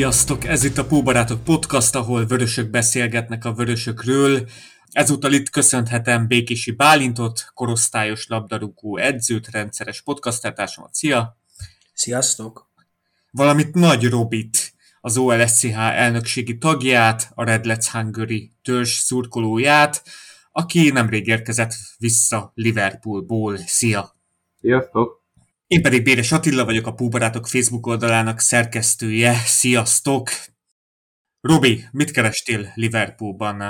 Sziasztok! Ez itt a Póbarátok Podcast, ahol vörösök beszélgetnek a vörösökről. Ezúttal itt köszönhetem Békési Bálintot, korosztályos labdarúgó edzőt, rendszeres podcastártársamat. Szia! Sziasztok! Valamit Nagy Robit, az OLSCH elnökségi tagját, a Red Let's Hungary törzs szurkolóját, aki nemrég érkezett vissza Liverpoolból. Szia! Sziasztok! Én pedig Béres Attila vagyok, a Púbarátok Facebook oldalának szerkesztője. Sziasztok! Robi, mit kerestél Liverpoolban?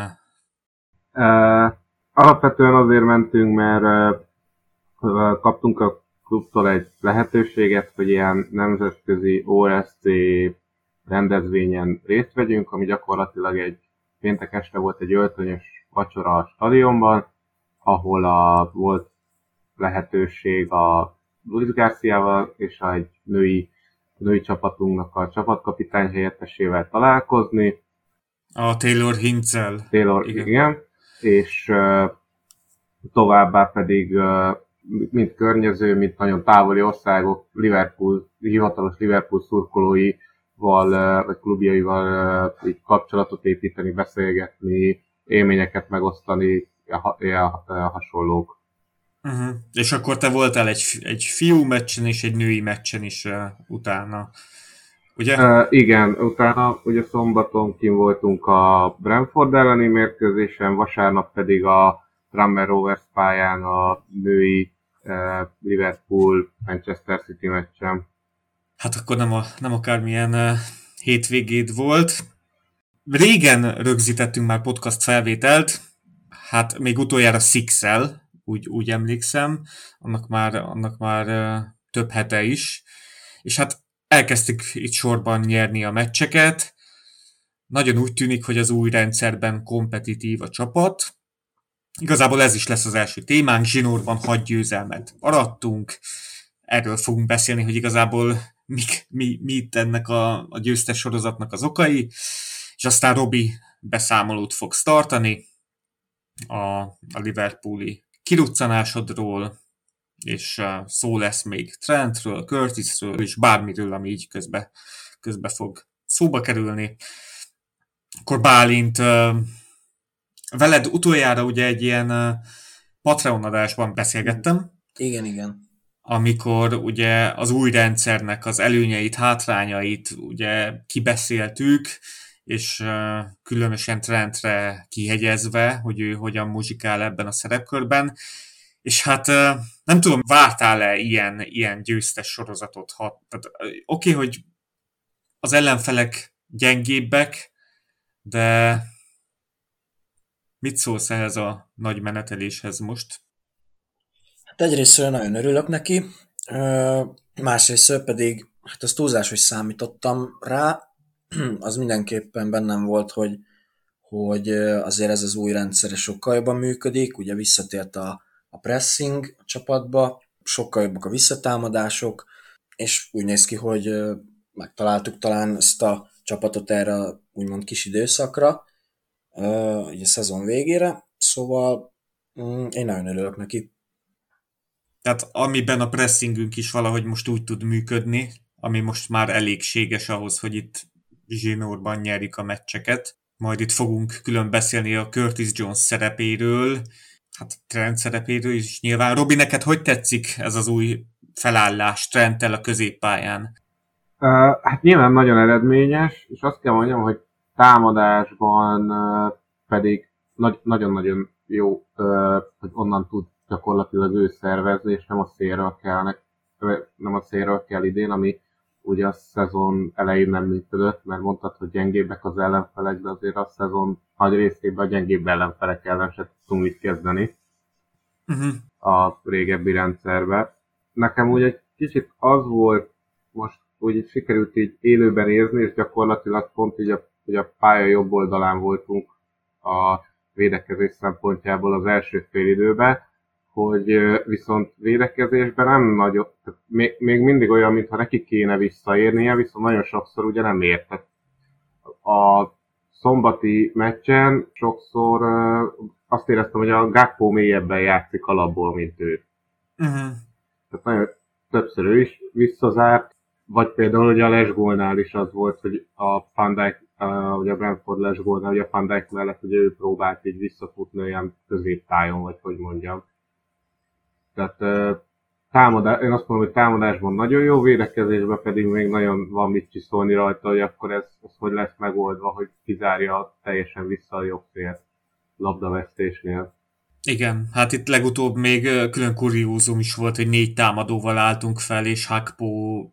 Uh, alapvetően azért mentünk, mert uh, kaptunk a klubtól egy lehetőséget, hogy ilyen nemzetközi OSC rendezvényen részt vegyünk, ami gyakorlatilag egy péntek este volt egy öltönyös vacsora a stadionban, ahol a, volt lehetőség a Luis Garciával és egy női, női csapatunknak a csapatkapitány helyettesével találkozni. A Taylor Hintzel. Taylor, igen. igen. És uh, továbbá pedig uh, mint környező, mint nagyon távoli országok, Liverpool, hivatalos Liverpool szurkolóival, vagy klubjaival így kapcsolatot építeni, beszélgetni, élményeket megosztani, hasonlók. Uh-huh. És akkor te voltál egy, egy fiú meccsen és egy női meccsen is uh, utána, ugye? Uh, igen, utána ugye szombaton kim voltunk a Brentford elleni mérkőzésen, vasárnap pedig a Drummer Rovers pályán a női uh, Liverpool Manchester City meccsen. Hát akkor nem, a, nem akármilyen uh, hétvégéd volt. Régen rögzítettünk már podcast felvételt, hát még utoljára six úgy, úgy emlékszem, annak már, annak már több hete is, és hát elkezdtük itt sorban nyerni a meccseket, nagyon úgy tűnik, hogy az új rendszerben kompetitív a csapat. Igazából ez is lesz az első témánk, zsinórban hat győzelmet arattunk, erről fogunk beszélni, hogy igazából mi, mi, mi itt ennek a, a győztes sorozatnak az okai, és aztán Robi beszámolót fog tartani a, a Liverpooli kiruccanásodról, és szó lesz még Trentről, Curtisről, és bármiről, ami így közbe, közbe fog szóba kerülni. Akkor Bálint, veled utoljára ugye egy ilyen Patreon adásban beszélgettem. Igen, igen. Amikor ugye az új rendszernek az előnyeit, hátrányait ugye kibeszéltük, és különösen Trentre kihegyezve, hogy ő hogyan muzsikál ebben a szerepkörben. És hát nem tudom, vártál-e ilyen, ilyen győztes sorozatot? Oké, okay, hogy az ellenfelek gyengébbek, de mit szólsz ehhez a nagy meneteléshez most? Hát egyrészt nagyon örülök neki, másrészt pedig, hát az túlzás, hogy számítottam rá, az mindenképpen bennem volt, hogy, hogy azért ez az új rendszer sokkal jobban működik, ugye visszatért a, a pressing csapatba, sokkal jobbak a visszatámadások, és úgy néz ki, hogy megtaláltuk talán ezt a csapatot erre úgymond kis időszakra, ugye a szezon végére, szóval mm, én nagyon örülök neki. Tehát amiben a pressingünk is valahogy most úgy tud működni, ami most már elégséges ahhoz, hogy itt zsinórban nyerik a meccseket. Majd itt fogunk külön beszélni a Curtis Jones szerepéről, hát Trent szerepéről is nyilván. Robi, neked hogy tetszik ez az új felállás Trenttel a középpályán? Uh, hát nyilván nagyon eredményes, és azt kell mondjam, hogy támadásban uh, pedig nagy, nagyon-nagyon jó, uh, hogy onnan tud gyakorlatilag ő szervezni, és nem a szélről kell, nem a szélről kell idén, ami ugye a szezon elején nem működött, mert mondtad, hogy gyengébbek az ellenfelek, de azért a szezon nagy részében a gyengébb ellenfelek ellen se tudtunk mit kezdeni uh-huh. a régebbi rendszerbe. Nekem úgy egy kicsit az volt, most úgy sikerült így élőben érzni, és gyakorlatilag pont így a, hogy a pálya jobb oldalán voltunk a védekezés szempontjából az első fél időben, hogy viszont védekezésben nem nagyon, tehát még, még mindig olyan, mintha neki kéne visszaérnie, viszont nagyon sokszor ugye nem ért. Tehát a szombati meccsen sokszor azt éreztem, hogy a Gakpo mélyebben játszik alapból, mint ő. Uh-huh. Tehát nagyon többször ő is visszazárt, vagy például hogy a lesgólnál is az volt, hogy a Pandijk, vagy a Brentford lesgólnál, hogy a Pandijk mellett hogy ő próbált így visszafutni olyan középtájon, vagy hogy mondjam. Tehát támadás, én azt mondom, hogy támadásban nagyon jó, védekezésben pedig még nagyon van mit csiszolni rajta, hogy akkor ez, ez hogy lesz megoldva, hogy kizárja teljesen vissza a jobb fél labdavesztésnél. Igen, hát itt legutóbb még külön kuriózum is volt, hogy négy támadóval álltunk fel, és Hakpo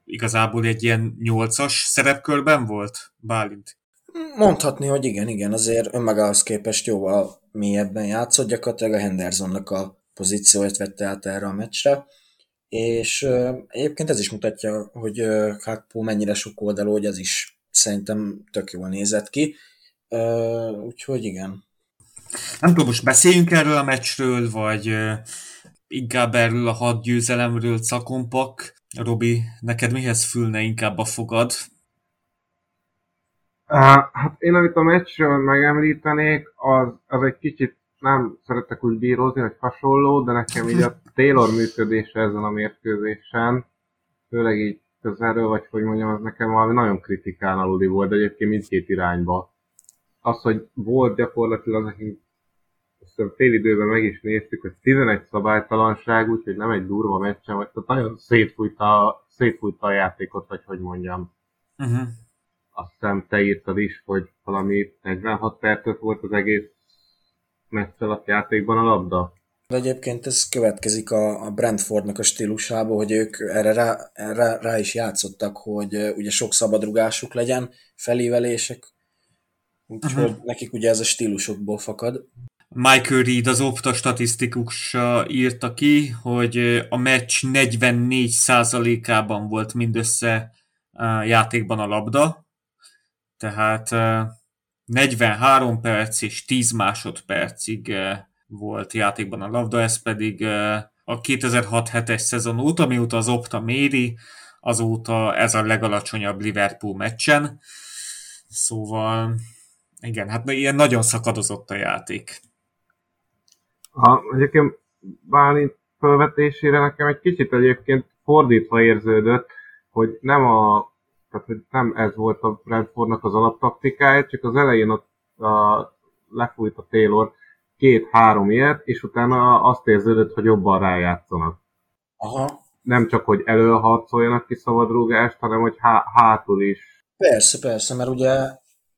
igazából egy ilyen nyolcas szerepkörben volt, Bálint? Mondhatni, hogy igen, igen, azért önmagához képest jóval mélyebben játszott, gyakorlatilag a Hendersonnak a pozícióját vette át erre a meccsre, és uh, egyébként ez is mutatja, hogy uh, Hakpo mennyire sok oldalú, hogy ez is szerintem tök jól nézett ki, uh, úgyhogy igen, nem tudom, most beszéljünk erről a meccsről, vagy inkább erről a hat győzelemről cakompak. Robi, neked mihez fülne inkább a fogad? hát én amit a meccsről megemlítenék, az, az egy kicsit nem szeretek úgy bírozni, vagy hasonló, de nekem így a Taylor működése ezen a mérkőzésen, főleg így közelről, vagy hogy mondjam, az nekem valami nagyon kritikán aluli volt, de egyébként mindkét irányba az, hogy volt gyakorlatilag nekünk azt fél időben meg is néztük, hogy 11 szabálytalanság, úgyhogy nem egy durva meccsen, vagy tehát nagyon szétfújta, szétfújta a játékot, vagy hogy mondjam. Uh-huh. Azt hiszem te írtad is, hogy valami 46 percet volt az egész meccs alatt játékban a labda. De egyébként ez következik a, a Brentfordnak a stílusából, hogy ők erre rá, erre rá is játszottak, hogy ugye sok szabadrugásuk legyen, felévelések, Úgyhogy uh-huh. nekik ugye ez a stílusokból fakad. Michael Reed az Opta statisztikus írta ki, hogy a meccs 44%-ában volt mindössze játékban a labda, tehát 43 perc és 10 másodpercig volt játékban a labda, ez pedig a 2006-7-es szezon óta, mióta az Opta méri, azóta ez a legalacsonyabb Liverpool meccsen. Szóval igen, hát ilyen nagyon szakadozott a játék. Ha, egyébként Bálint felvetésére nekem egy kicsit egyébként fordítva érződött, hogy nem a tehát, hogy nem ez volt a Brentfordnak az alaptaktikája, csak az elején ott a, lefújt a Taylor két-három ilyet, és utána azt érződött, hogy jobban rájátszanak. Aha. Nem csak, hogy előharcoljanak ki szabadrúgást, hanem hogy há- hátul is. Persze, persze, mert ugye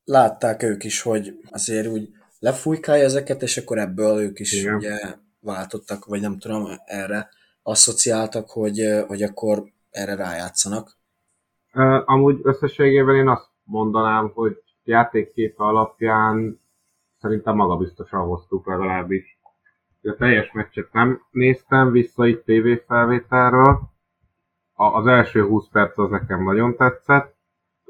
látták ők is, hogy azért úgy lefújkálja ezeket, és akkor ebből ők is Igen. ugye váltottak, vagy nem tudom, erre asszociáltak, hogy, hogy akkor erre rájátszanak. Uh, amúgy összességében én azt mondanám, hogy játékképe alapján szerintem magabiztosan hoztuk legalábbis. A teljes meccset nem néztem vissza itt tévéfelvételről. Az első 20 perc az nekem nagyon tetszett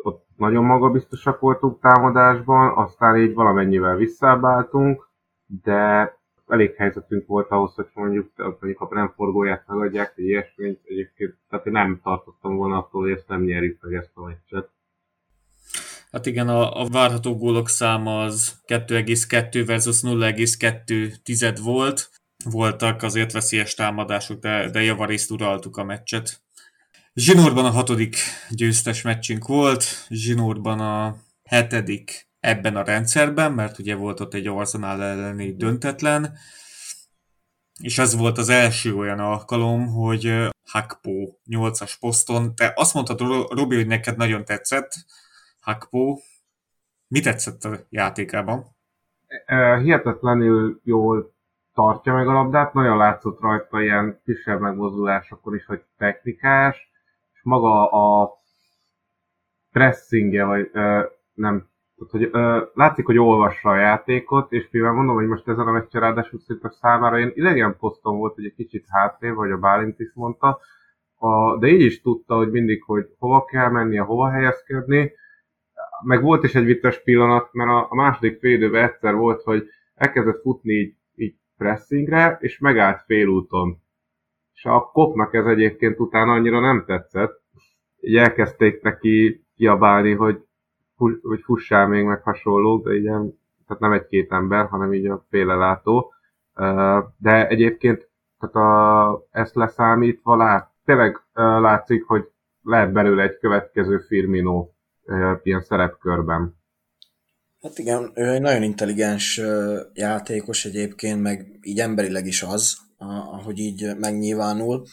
ott nagyon magabiztosak voltunk támadásban, aztán így valamennyivel visszaálltunk, de elég helyzetünk volt ahhoz, hogy mondjuk, mondjuk a Brentford megadják, hogy ilyesmi, egyébként, tehát én nem tartottam volna attól, hogy ezt nem nyerjük meg ezt a meccset. Hát igen, a, a várható gólok száma az 2,2 versus 0,2 tized volt. Voltak azért veszélyes támadások, de, de javarészt uraltuk a meccset. Zsinórban a hatodik győztes meccsünk volt, Zsinórban a hetedik ebben a rendszerben, mert ugye volt ott egy Arsenal elleni döntetlen, és ez volt az első olyan alkalom, hogy Hakpo 8-as poszton, te azt mondtad, Robi, hogy neked nagyon tetszett Hakpo. Mi tetszett a játékában? Hihetetlenül jól tartja meg a labdát, nagyon látszott rajta ilyen kisebb megmozdulásokon is, hogy technikás, és maga a pressingje, vagy nem, tehát, hogy ö, látszik, hogy olvassa a játékot, és mivel mondom, hogy most ezen a meccsen ráadásul szinte számára ilyen idegen poszton volt, hogy egy kicsit hátrébb, vagy a Bálint is mondta, a, de így is tudta, hogy mindig, hogy hova kell mennie, hova helyezkedni, meg volt is egy vicces pillanat, mert a, a második fél egyszer volt, hogy elkezdett futni így, így pressingre, és megállt félúton és a kopnak ez egyébként utána annyira nem tetszett. Így elkezdték neki kiabálni, hogy, hogy fussál még meg hasonló, de ilyen, tehát nem egy-két ember, hanem így a félelátó. De egyébként tehát a, ezt leszámítva lát, tényleg látszik, hogy lehet belőle egy következő Firmino ilyen szerepkörben. Hát igen, ő egy nagyon intelligens játékos egyébként, meg így emberileg is az, ahogy így megnyilvánul.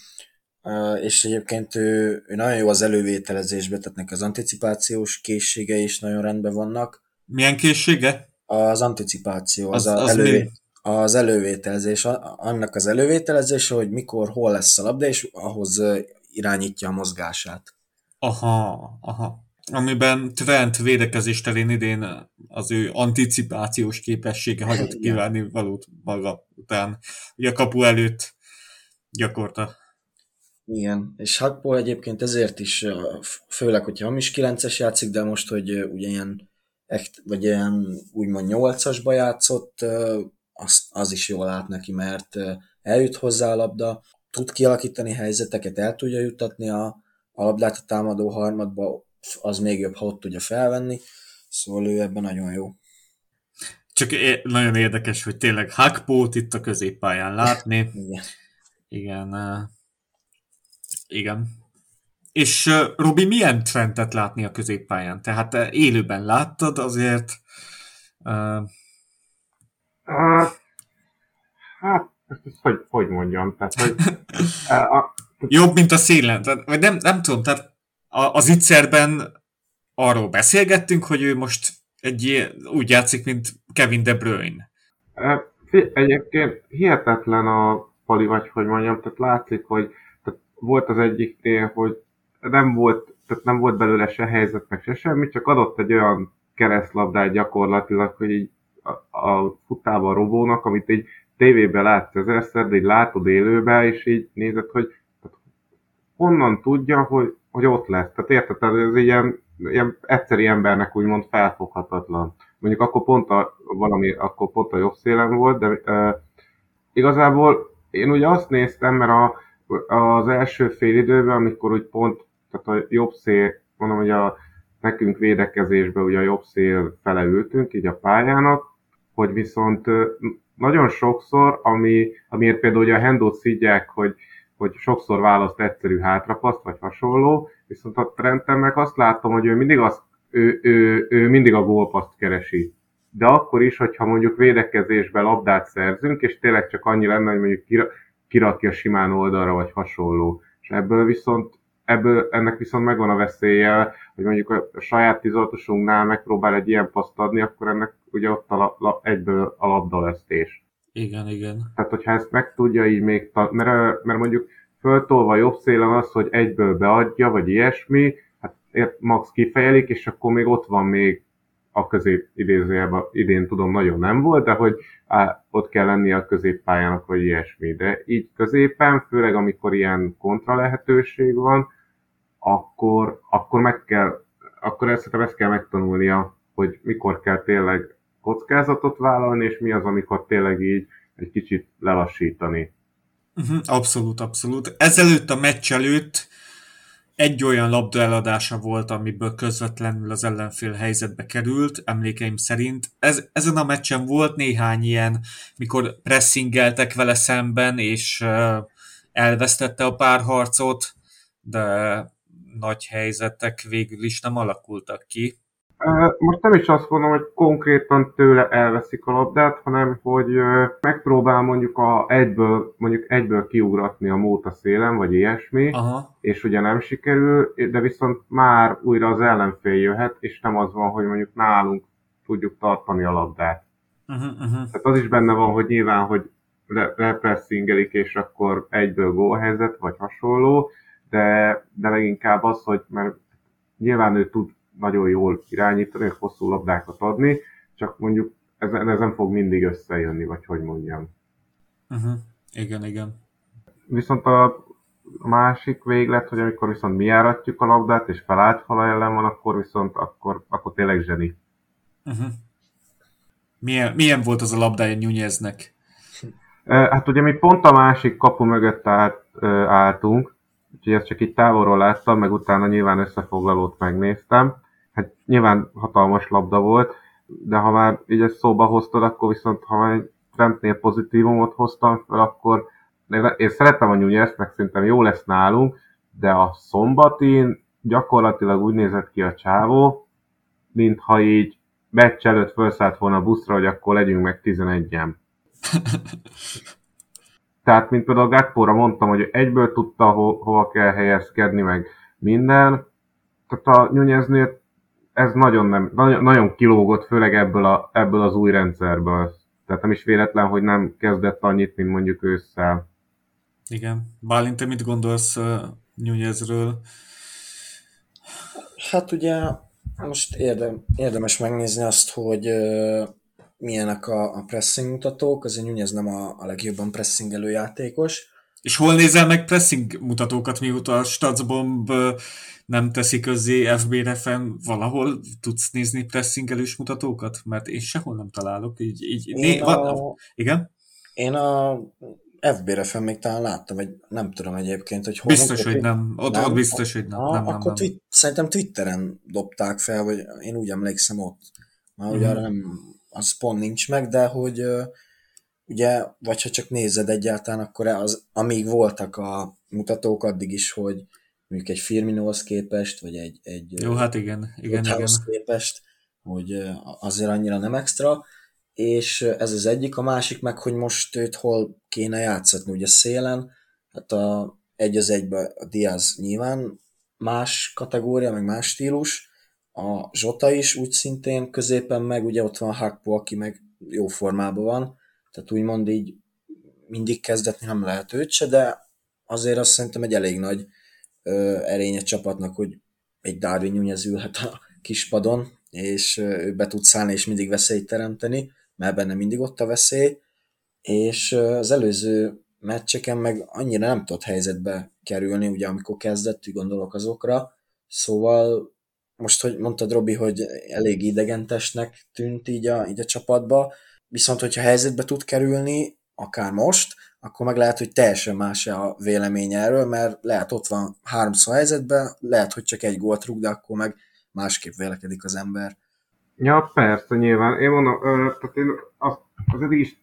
És egyébként ő, ő nagyon jó az elővételezésbe, tehát neki az anticipációs készsége is nagyon rendben vannak. Milyen készsége? Az anticipáció, az, az, az, elővé, az elővételezés, annak az elővételezése, hogy mikor, hol lesz a labda, és ahhoz irányítja a mozgását. Aha, aha amiben Trent védekezés terén idén az ő anticipációs képessége hagyott kívánni valót maga után. Ugye a kapu előtt gyakorta. Igen, és Hakpo egyébként ezért is, főleg, hogyha hamis 9-es játszik, de most, hogy ugye ilyen, vagy ilyen úgymond 8-asba játszott, az, az is jól lát neki, mert eljut hozzá a labda, tud kialakítani helyzeteket, el tudja jutatni a, a labdát a támadó harmadba, az még jobb, ha ott tudja felvenni, szóval ő ebben nagyon jó. Csak é- nagyon érdekes, hogy tényleg Hackpót itt a középpályán látni. Igen. Igen. Igen. És uh, Robi, milyen trendet látni a középpályán? Tehát uh, élőben láttad azért? Uh... Hát, ezt hogy, hogy mondjam? Tehát, hogy, uh, a... Jobb, mint a szélen. Tehát, vagy nem, nem tudom, tehát az ittszerben arról beszélgettünk, hogy ő most egy úgy játszik, mint Kevin De Bruyne. Egyébként hihetetlen a pali, vagy hogy mondjam, tehát látszik, hogy volt az egyik tél, hogy nem volt, tehát nem volt belőle se helyzet, meg se semmi, csak adott egy olyan keresztlabdát gyakorlatilag, hogy így a, a futában robónak, amit így tévében látsz ezerszer, de így látod élőben, és így nézed, hogy honnan tudja, hogy hogy ott lesz. Tehát érted, ez ilyen, ilyen egyszeri embernek úgymond felfoghatatlan. Mondjuk akkor pont a, valami, akkor pont a jobb szélen volt, de uh, igazából én ugye azt néztem, mert a, az első fél időben, amikor úgy pont, tehát a jobb szél, mondom, hogy a, nekünk védekezésben ugye a jobb szél fele ültünk, így a pályának, hogy viszont nagyon sokszor, ami, amiért például ugye a hendót szidják, hogy hogy sokszor választ egyszerű hátrapaszt, vagy hasonló, viszont a Trenten meg azt látom, hogy ő mindig, azt, ő, ő, ő mindig a gólpaszt keresi. De akkor is, hogyha mondjuk védekezésben labdát szerzünk, és tényleg csak annyi lenne, hogy mondjuk kirakja simán oldalra, vagy hasonló. És ebből viszont ebből, ennek viszont megvan a veszélye, hogy mondjuk a saját tizoltosunknál megpróbál egy ilyen paszt adni, akkor ennek ugye ott a, la, egyből a labdavesztés. Igen, igen. Tehát, hogyha ezt meg tudja így még, mert, mert mondjuk föltolva jobb szélen az, hogy egyből beadja, vagy ilyesmi, hát max kifejelik, és akkor még ott van még a közép idézőjelben, idén tudom, nagyon nem volt, de hogy á, ott kell lenni a középpályának, vagy ilyesmi. De így középen, főleg amikor ilyen kontra lehetőség van, akkor, akkor meg kell, akkor ezt, ezt kell megtanulnia, hogy mikor kell tényleg kockázatot vállalni, és mi az, amikor tényleg így egy kicsit lelassítani. Uh-huh, abszolút, abszolút. Ezelőtt a meccs előtt egy olyan labda eladása volt, amiből közvetlenül az ellenfél helyzetbe került, emlékeim szerint. Ez, ezen a meccsen volt néhány ilyen, mikor pressingeltek vele szemben, és elvesztette a párharcot, de nagy helyzetek végül is nem alakultak ki. Most nem is azt mondom, hogy konkrétan tőle elveszik a labdát, hanem hogy megpróbál mondjuk a egyből, mondjuk egyből kiugratni a móta szélen, vagy ilyesmi, Aha. és ugye nem sikerül, de viszont már újra az ellenfél jöhet, és nem az van, hogy mondjuk nálunk tudjuk tartani a labdát. Uh-huh, uh-huh. Tehát az is benne van, hogy nyilván, hogy repressingelik, és akkor egyből gólhelyzet, vagy hasonló, de, de leginkább az, hogy mert nyilván ő tud nagyon jól irányítani, hosszú labdákat adni, csak mondjuk ez, nem fog mindig összejönni, vagy hogy mondjam. Uh-huh. Igen, igen. Viszont a másik véglet, hogy amikor viszont mi járatjuk a labdát, és felállt fala ellen van, akkor viszont akkor, akkor tényleg zseni. Uh-huh. Milyen, milyen volt az a labdája Nuneznek? Hát ugye mi pont a másik kapu mögött állt, álltunk, úgyhogy ezt csak így távolról láttam, meg utána nyilván összefoglalót megnéztem hát nyilván hatalmas labda volt, de ha már így ezt szóba hoztad, akkor viszont ha már egy Trentnél pozitívumot hoztam fel, akkor én szerettem a Nunez, meg szerintem jó lesz nálunk, de a szombatin gyakorlatilag úgy nézett ki a csávó, mintha így meccs előtt felszállt volna a buszra, hogy akkor legyünk meg 11-en. Tehát, mint például Gatpóra mondtam, hogy egyből tudta, ho- hova kell helyezkedni, meg minden. Tehát a Nuneznél ez nagyon, nem, nagyon, nagyon kilógott, főleg ebből, a, ebből az új rendszerből. Tehát nem is véletlen, hogy nem kezdett annyit, mint mondjuk ősszel. Igen. Bálint, te mit gondolsz uh, Nunezről? Hát ugye most érdem, érdemes megnézni azt, hogy uh, milyenek a, a pressing mutatók, azért Nunez nem a, a legjobban pressingelő játékos. És hol nézel meg pressing mutatókat, mióta a Statsbomb nem teszi közzé FB-refen, valahol tudsz nézni pressingelős mutatókat? Mert én sehol nem találok. Így, így, Én né, a- van, igen? Én a FB-re még talán láttam, vagy nem tudom egyébként, hogy hol. Biztos, hogy nem. Ott, Nem? ott biztos, hogy nem. Nem, nem, akkor nem. Twit- szerintem Twitteren dobták fel, vagy én úgy emlékszem ott. Már ugye Mhm. arra nem, az pont nincs meg, de hogy ugye, vagy ha csak nézed egyáltalán, akkor az, amíg voltak a mutatók addig is, hogy mondjuk egy Firminóhoz képest, vagy egy, egy Jó, hát igen. Igen, igen. Képest, hogy azért annyira nem extra, és ez az egyik, a másik meg, hogy most őt hol kéne játszatni, ugye szélen, hát a, egy az egybe a Diaz nyilván más kategória, meg más stílus, a Zsota is úgy szintén középen, meg ugye ott van Hakpo, aki meg jó formában van, tehát úgymond így mindig kezdetni nem lehet őt se, de azért azt szerintem egy elég nagy ö, erénye csapatnak, hogy egy Darwin Nunez ülhet a kispadon, és ő be tud szállni, és mindig veszélyt teremteni, mert benne mindig ott a veszély, és az előző meccseken meg annyira nem tudott helyzetbe kerülni, ugye amikor kezdett, gondolok azokra, szóval most, hogy mondtad Robi, hogy elég idegentesnek tűnt így a, így a csapatba, viszont hogyha helyzetbe tud kerülni, akár most, akkor meg lehet, hogy teljesen más a véleménye erről, mert lehet ott van háromszor helyzetben, lehet, hogy csak egy gólt rúg, de akkor meg másképp vélekedik az ember. Ja, persze, nyilván. Én mondom, ö, tehát én az, az eddig is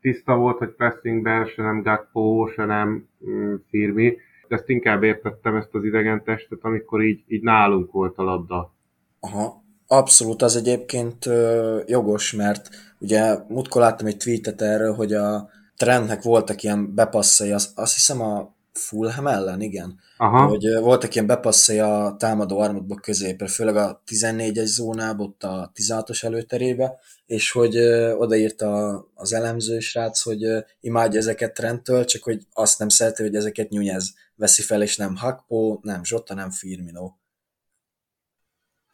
tiszta volt, hogy pressingben se nem Gatpo, se nem mm, Firmi. De ezt inkább értettem ezt az idegen testet, amikor így, így nálunk volt a labda. Aha, abszolút az egyébként ö, jogos, mert ugye múltkor láttam egy tweetet erről, hogy a trendnek voltak ilyen bepasszai, azt, azt hiszem a Fulham ellen, igen, Aha, hogy voltak ilyen bepasszai a támadó armadba középre, főleg a 14-es zónába, ott a 16-os előterébe, és hogy odaírta az elemző srác, hogy imádja ezeket trendtől, csak hogy azt nem szereti, hogy ezeket Nunez veszi fel, és nem Hakpo, nem Zsota, nem Firmino.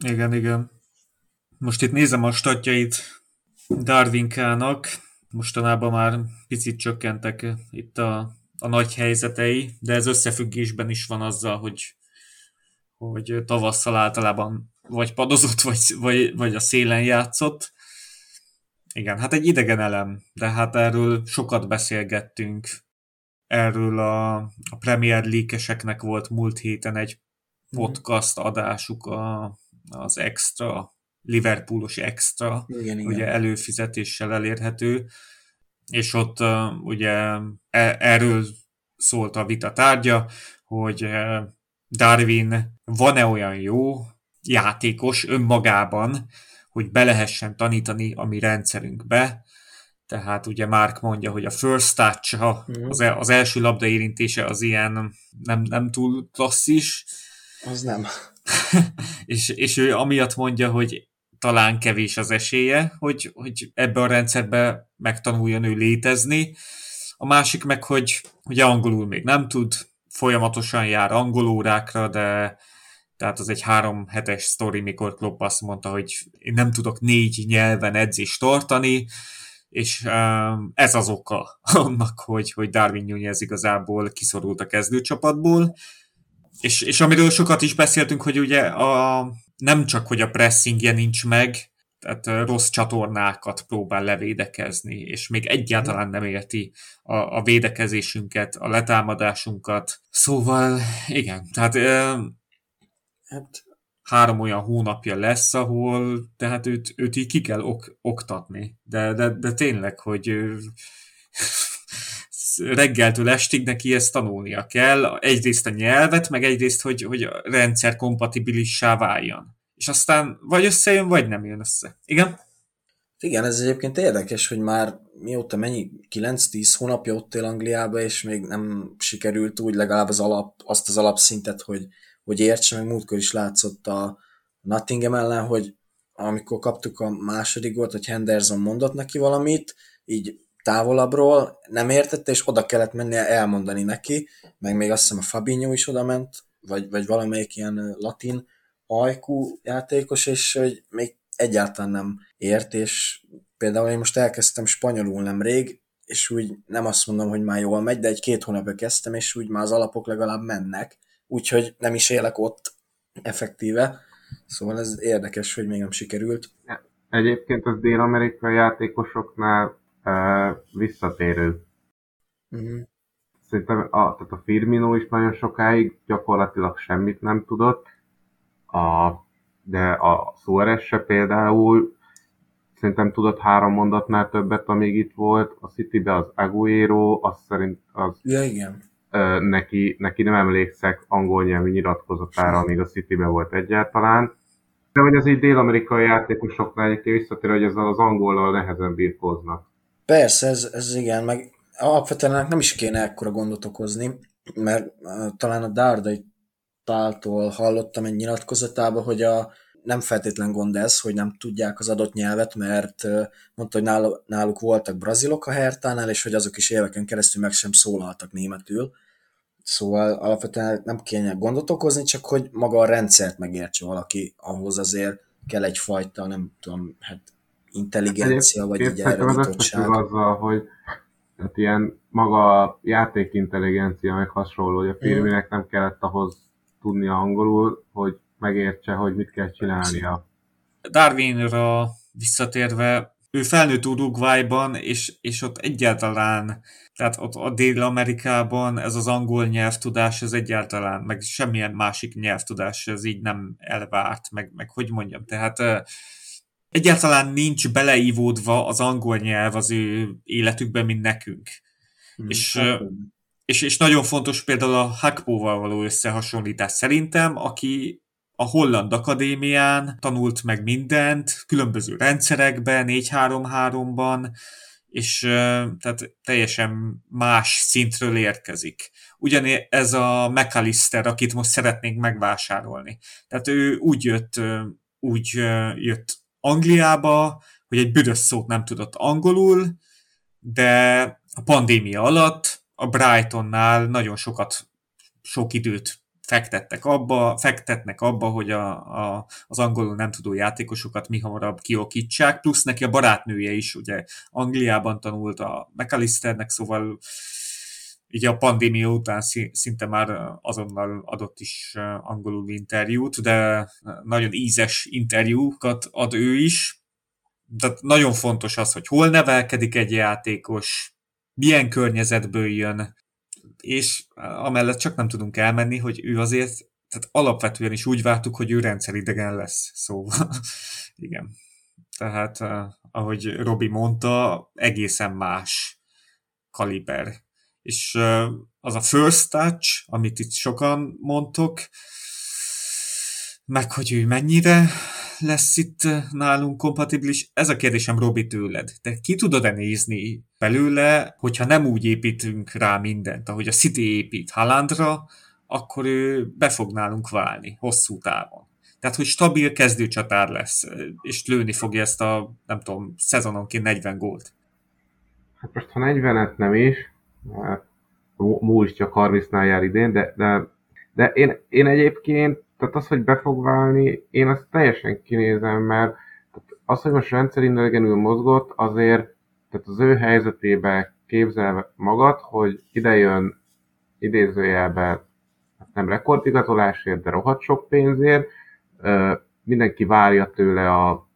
Igen, igen. Most itt nézem a statjait Darwinkának. Mostanában már picit csökkentek itt a, a nagy helyzetei, de ez összefüggésben is van azzal, hogy, hogy tavasszal általában vagy padozott, vagy, vagy, vagy a szélen játszott. Igen, hát egy idegen elem, de hát erről sokat beszélgettünk. Erről a, a Premier League-eseknek volt múlt héten egy podcast adásuk a, az extra, Liverpoolos extra, Igen, igen. ugye előfizetéssel elérhető, és ott uh, ugye e- erről szólt a vita tárgya, hogy uh, Darwin van-e olyan jó játékos önmagában, hogy be lehessen tanítani a mi rendszerünkbe, tehát ugye Mark mondja, hogy a first touch Mhm. az, az első labda érintése az ilyen nem, nem túl klasszis, Az nem. és, és ő amiatt mondja, hogy talán kevés az esélye, hogy, hogy ebbe a rendszerbe megtanuljon ő létezni. A másik meg, hogy ugye angolul még nem tud, folyamatosan jár angolórákra, de tehát az egy három hetes sztori, mikor Klopp azt mondta, hogy én nem tudok négy nyelven edzést tartani, és um, ez az oka annak, hogy, hogy Darwin Nunez igazából kiszorult a kezdőcsapatból, és, és amiről sokat is beszéltünk, hogy ugye a, nem csak, hogy a pressingje nincs meg, tehát rossz csatornákat próbál levédekezni, és még egyáltalán nem érti a, a védekezésünket, a letámadásunkat. Szóval igen, tehát ö, Hát három olyan hónapja lesz, ahol tehát őt, őt így ki kell ok, oktatni. De, de, de tényleg, hogy reggeltől estig neki ezt tanulnia kell, egyrészt a nyelvet, meg egyrészt, hogy, hogy a rendszer kompatibilissá váljon. És aztán vagy összejön, vagy nem jön össze. Igen? Igen, ez egyébként érdekes, hogy már mióta mennyi, 9-10 hónapja ott él Angliába, és még nem sikerült úgy legalább az alap, azt az alapszintet, hogy, hogy értse, meg múltkor is látszott a Nottingham ellen, hogy amikor kaptuk a második volt, hogy Henderson mondott neki valamit, így távolabbról nem értette, és oda kellett mennie elmondani neki, meg még azt hiszem a Fabinho is oda ment, vagy, vagy valamelyik ilyen latin ajkú játékos, és hogy még egyáltalán nem ért, és például én most elkezdtem spanyolul nemrég, és úgy nem azt mondom, hogy már jól megy, de egy-két hónapja kezdtem, és úgy már az alapok legalább mennek, úgyhogy nem is élek ott effektíve, szóval ez érdekes, hogy még nem sikerült. Egyébként az dél-amerikai játékosoknál visszatérő. Uh-huh. Szerintem a, tehát a Firmino is nagyon sokáig gyakorlatilag semmit nem tudott, a, de a Suarez se például szerintem tudott három mondatnál többet, amíg itt volt. A City-be az Aguero, az szerint az... Ja, igen. Ö, neki, neki nem emlékszek angol nyelvű nyilatkozatára, amíg a City-be volt egyáltalán. De hogy az így dél-amerikai játékosoknál egyébként visszatér, hogy ezzel az angollal nehezen birkóznak. Persze, ez, ez igen, meg alapvetően nem is kéne ekkora gondot okozni, mert uh, talán a Dárdai Páltól hallottam egy nyilatkozatában, hogy a, nem feltétlen gond ez, hogy nem tudják az adott nyelvet, mert mondta, hogy náluk voltak brazilok a Hertánál, és hogy azok is éveken keresztül meg sem szólaltak németül. Szóval alapvetően nem kéne gondot okozni, csak hogy maga a rendszert megértse valaki, ahhoz azért kell egyfajta, nem tudom, hát intelligencia, vagy egy elragítottság. azzal, hogy hát ilyen maga a játékintelligencia, meg hasonló, hogy a filminek mm. nem kellett ahhoz tudnia angolul, hogy megértse, hogy mit kell csinálnia. Darwinra visszatérve, ő felnőtt Uruguayban, és, és ott egyáltalán, tehát ott a Dél-Amerikában ez az angol nyelvtudás, ez egyáltalán, meg semmilyen másik nyelvtudás, ez így nem elvárt, meg, meg hogy mondjam, tehát egyáltalán nincs beleívódva az angol nyelv az ő életükben, mint nekünk. Hmm. És, és, és nagyon fontos például a Hakpóval való összehasonlítás szerintem, aki a Holland Akadémián tanult meg mindent, különböző rendszerekben, 4-3-3-ban, és tehát teljesen más szintről érkezik. Ugyanis ez a McAllister, akit most szeretnénk megvásárolni. Tehát ő úgy jött, úgy jött Angliába, hogy egy büdös szót nem tudott angolul, de a pandémia alatt a Brightonnál nagyon sokat, sok időt fektettek abba, fektetnek abba, hogy a, a, az angolul nem tudó játékosokat mi hamarabb kiokítsák, plusz neki a barátnője is ugye Angliában tanult a McAllisternek, szóval így a pandémia után szinte már azonnal adott is angolul interjút, de nagyon ízes interjúkat ad ő is. Tehát nagyon fontos az, hogy hol nevelkedik egy játékos, milyen környezetből jön, és amellett csak nem tudunk elmenni, hogy ő azért, tehát alapvetően is úgy vártuk, hogy ő rendszeridegen lesz. Szóval, igen. Tehát, ahogy Robi mondta, egészen más kaliber. És az a first touch, amit itt sokan mondtok, meg hogy ő mennyire lesz itt nálunk kompatibilis? Ez a kérdésem Robi tőled. Te ki tudod-e nézni belőle, hogyha nem úgy építünk rá mindent, ahogy a City épít Halandra, akkor ő be fog nálunk válni hosszú távon. Tehát, hogy stabil kezdőcsatár lesz, és lőni fogja ezt a, nem tudom, szezononként 40 gólt. Hát most, ha 40-et nem is, hát múlt csak 30-nál jár idén, de, de, de én, én egyébként tehát az, hogy be fog válni, én azt teljesen kinézem, mert az, hogy most rendszerindegenül mozgott, azért tehát az ő helyzetébe képzel magad, hogy ide jön idézőjelbe hát nem rekordigatolásért, de rohadt sok pénzért, mindenki várja tőle a,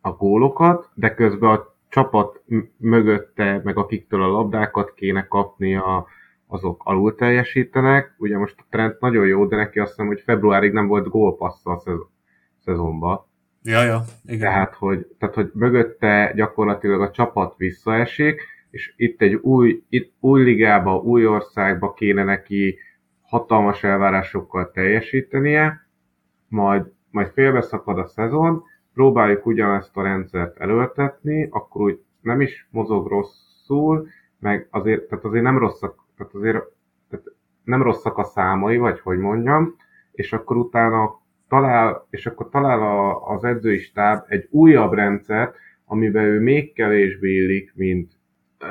a gólokat, de közben a csapat mögötte, meg akiktől a labdákat kéne kapni a, azok alul teljesítenek. Ugye most a trend nagyon jó, de neki azt hiszem, hogy februárig nem volt gólpassza a szez- szezonban. Ja, ja, igen. Tehát hogy, tehát, hogy mögötte gyakorlatilag a csapat visszaesik, és itt egy új, itt új ligába, új országba kéne neki hatalmas elvárásokkal teljesítenie, majd, majd félbeszakad a szezon, próbáljuk ugyanezt a rendszert előltetni, akkor úgy nem is mozog rosszul, meg azért, tehát azért nem rosszak, tehát azért tehát nem rosszak a számai, vagy hogy mondjam, és akkor utána talál, és akkor talál a, az edzői stáb egy újabb rendszert, amiben ő még kevésbé illik, mint,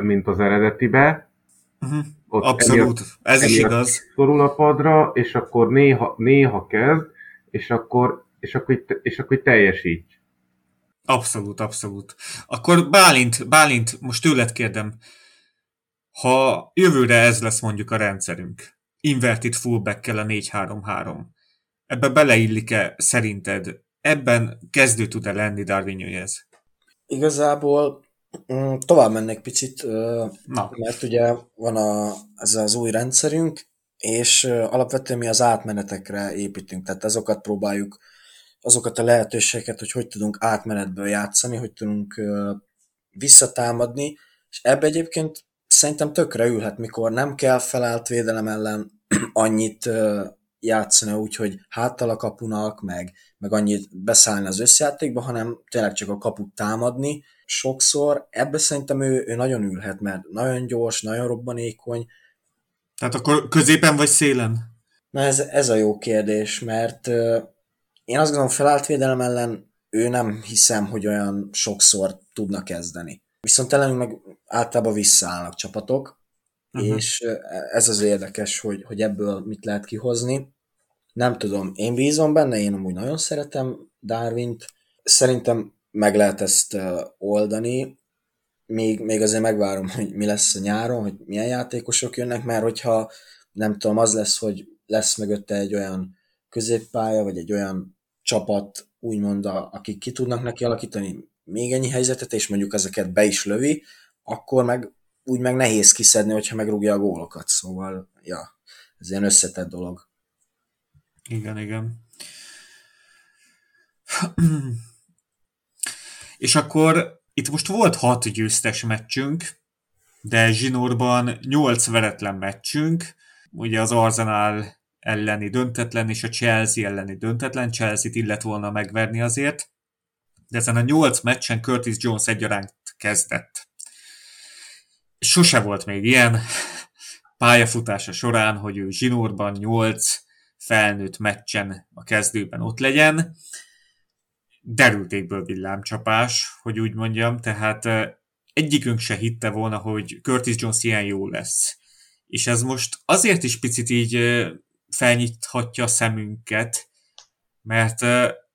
mint az eredetibe. Uh-huh. Ott Abszolút, emiatt, ez is igaz. Szorul a padra, és akkor néha, néha kezd, és akkor, és akkor, és akkor teljesít. Abszolút, abszolút. Akkor Bálint, Bálint, most tőled kérdem, ha jövőre ez lesz mondjuk a rendszerünk, inverted fullback kell a 4-3-3, ebbe beleillik-e szerinted? Ebben kezdő tud-e lenni Darwin Nunez? Igazából mm, tovább mennék picit, Na. mert ugye van a, ez az új rendszerünk, és alapvetően mi az átmenetekre építünk, tehát azokat próbáljuk, azokat a lehetőségeket, hogy hogy tudunk átmenetből játszani, hogy tudunk visszatámadni, és ebbe egyébként szerintem tökre ülhet, mikor nem kell felállt védelem ellen annyit játszani úgy, hogy háttal a kapunak, meg, meg annyit beszállni az összjátékba, hanem tényleg csak a kaput támadni. Sokszor ebbe szerintem ő, ő nagyon ülhet, mert nagyon gyors, nagyon robbanékony. Tehát akkor középen vagy szélen? Na ez, ez a jó kérdés, mert én azt gondolom felállt védelem ellen ő nem hiszem, hogy olyan sokszor tudna kezdeni. Viszont ellenünk meg általában visszaállnak csapatok, uh-huh. és ez az érdekes, hogy, hogy ebből mit lehet kihozni. Nem tudom, én bízom benne, én amúgy nagyon szeretem Darwint, szerintem meg lehet ezt oldani, még, még azért megvárom, hogy mi lesz a nyáron, hogy milyen játékosok jönnek, mert hogyha nem tudom, az lesz, hogy lesz mögötte egy olyan középpálya, vagy egy olyan csapat, úgymond, a, akik ki tudnak neki alakítani még ennyi helyzetet, és mondjuk ezeket be is lövi, akkor meg úgy meg nehéz kiszedni, hogyha megrúgja a gólokat. Szóval, ja, ez ilyen összetett dolog. Igen, igen. És akkor itt most volt hat győztes meccsünk, de zsinórban nyolc veretlen meccsünk, ugye az Arsenal elleni döntetlen és a Chelsea elleni döntetlen, Chelsea-t illet volna megverni azért, de ezen a nyolc meccsen Curtis Jones egyaránt kezdett. Sose volt még ilyen pályafutása során, hogy ő zsinórban nyolc felnőtt meccsen a kezdőben ott legyen. Derültékből villámcsapás, hogy úgy mondjam, tehát egyikünk se hitte volna, hogy Curtis Jones ilyen jó lesz. És ez most azért is picit így felnyithatja a szemünket, mert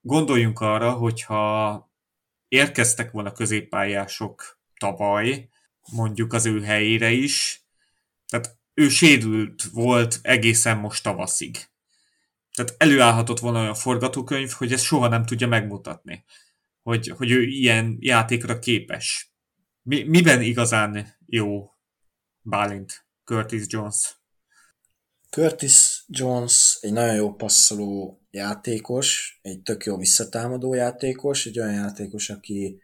gondoljunk arra, hogyha érkeztek volna középpályások tavaly, mondjuk az ő helyére is, tehát ő sérült volt egészen most tavaszig. Tehát előállhatott volna olyan forgatókönyv, hogy ezt soha nem tudja megmutatni, hogy, hogy ő ilyen játékra képes. Mi, miben igazán jó Bálint, Curtis Jones? Curtis Jones egy nagyon jó passzoló játékos, egy tök jó visszatámadó játékos, egy olyan játékos, aki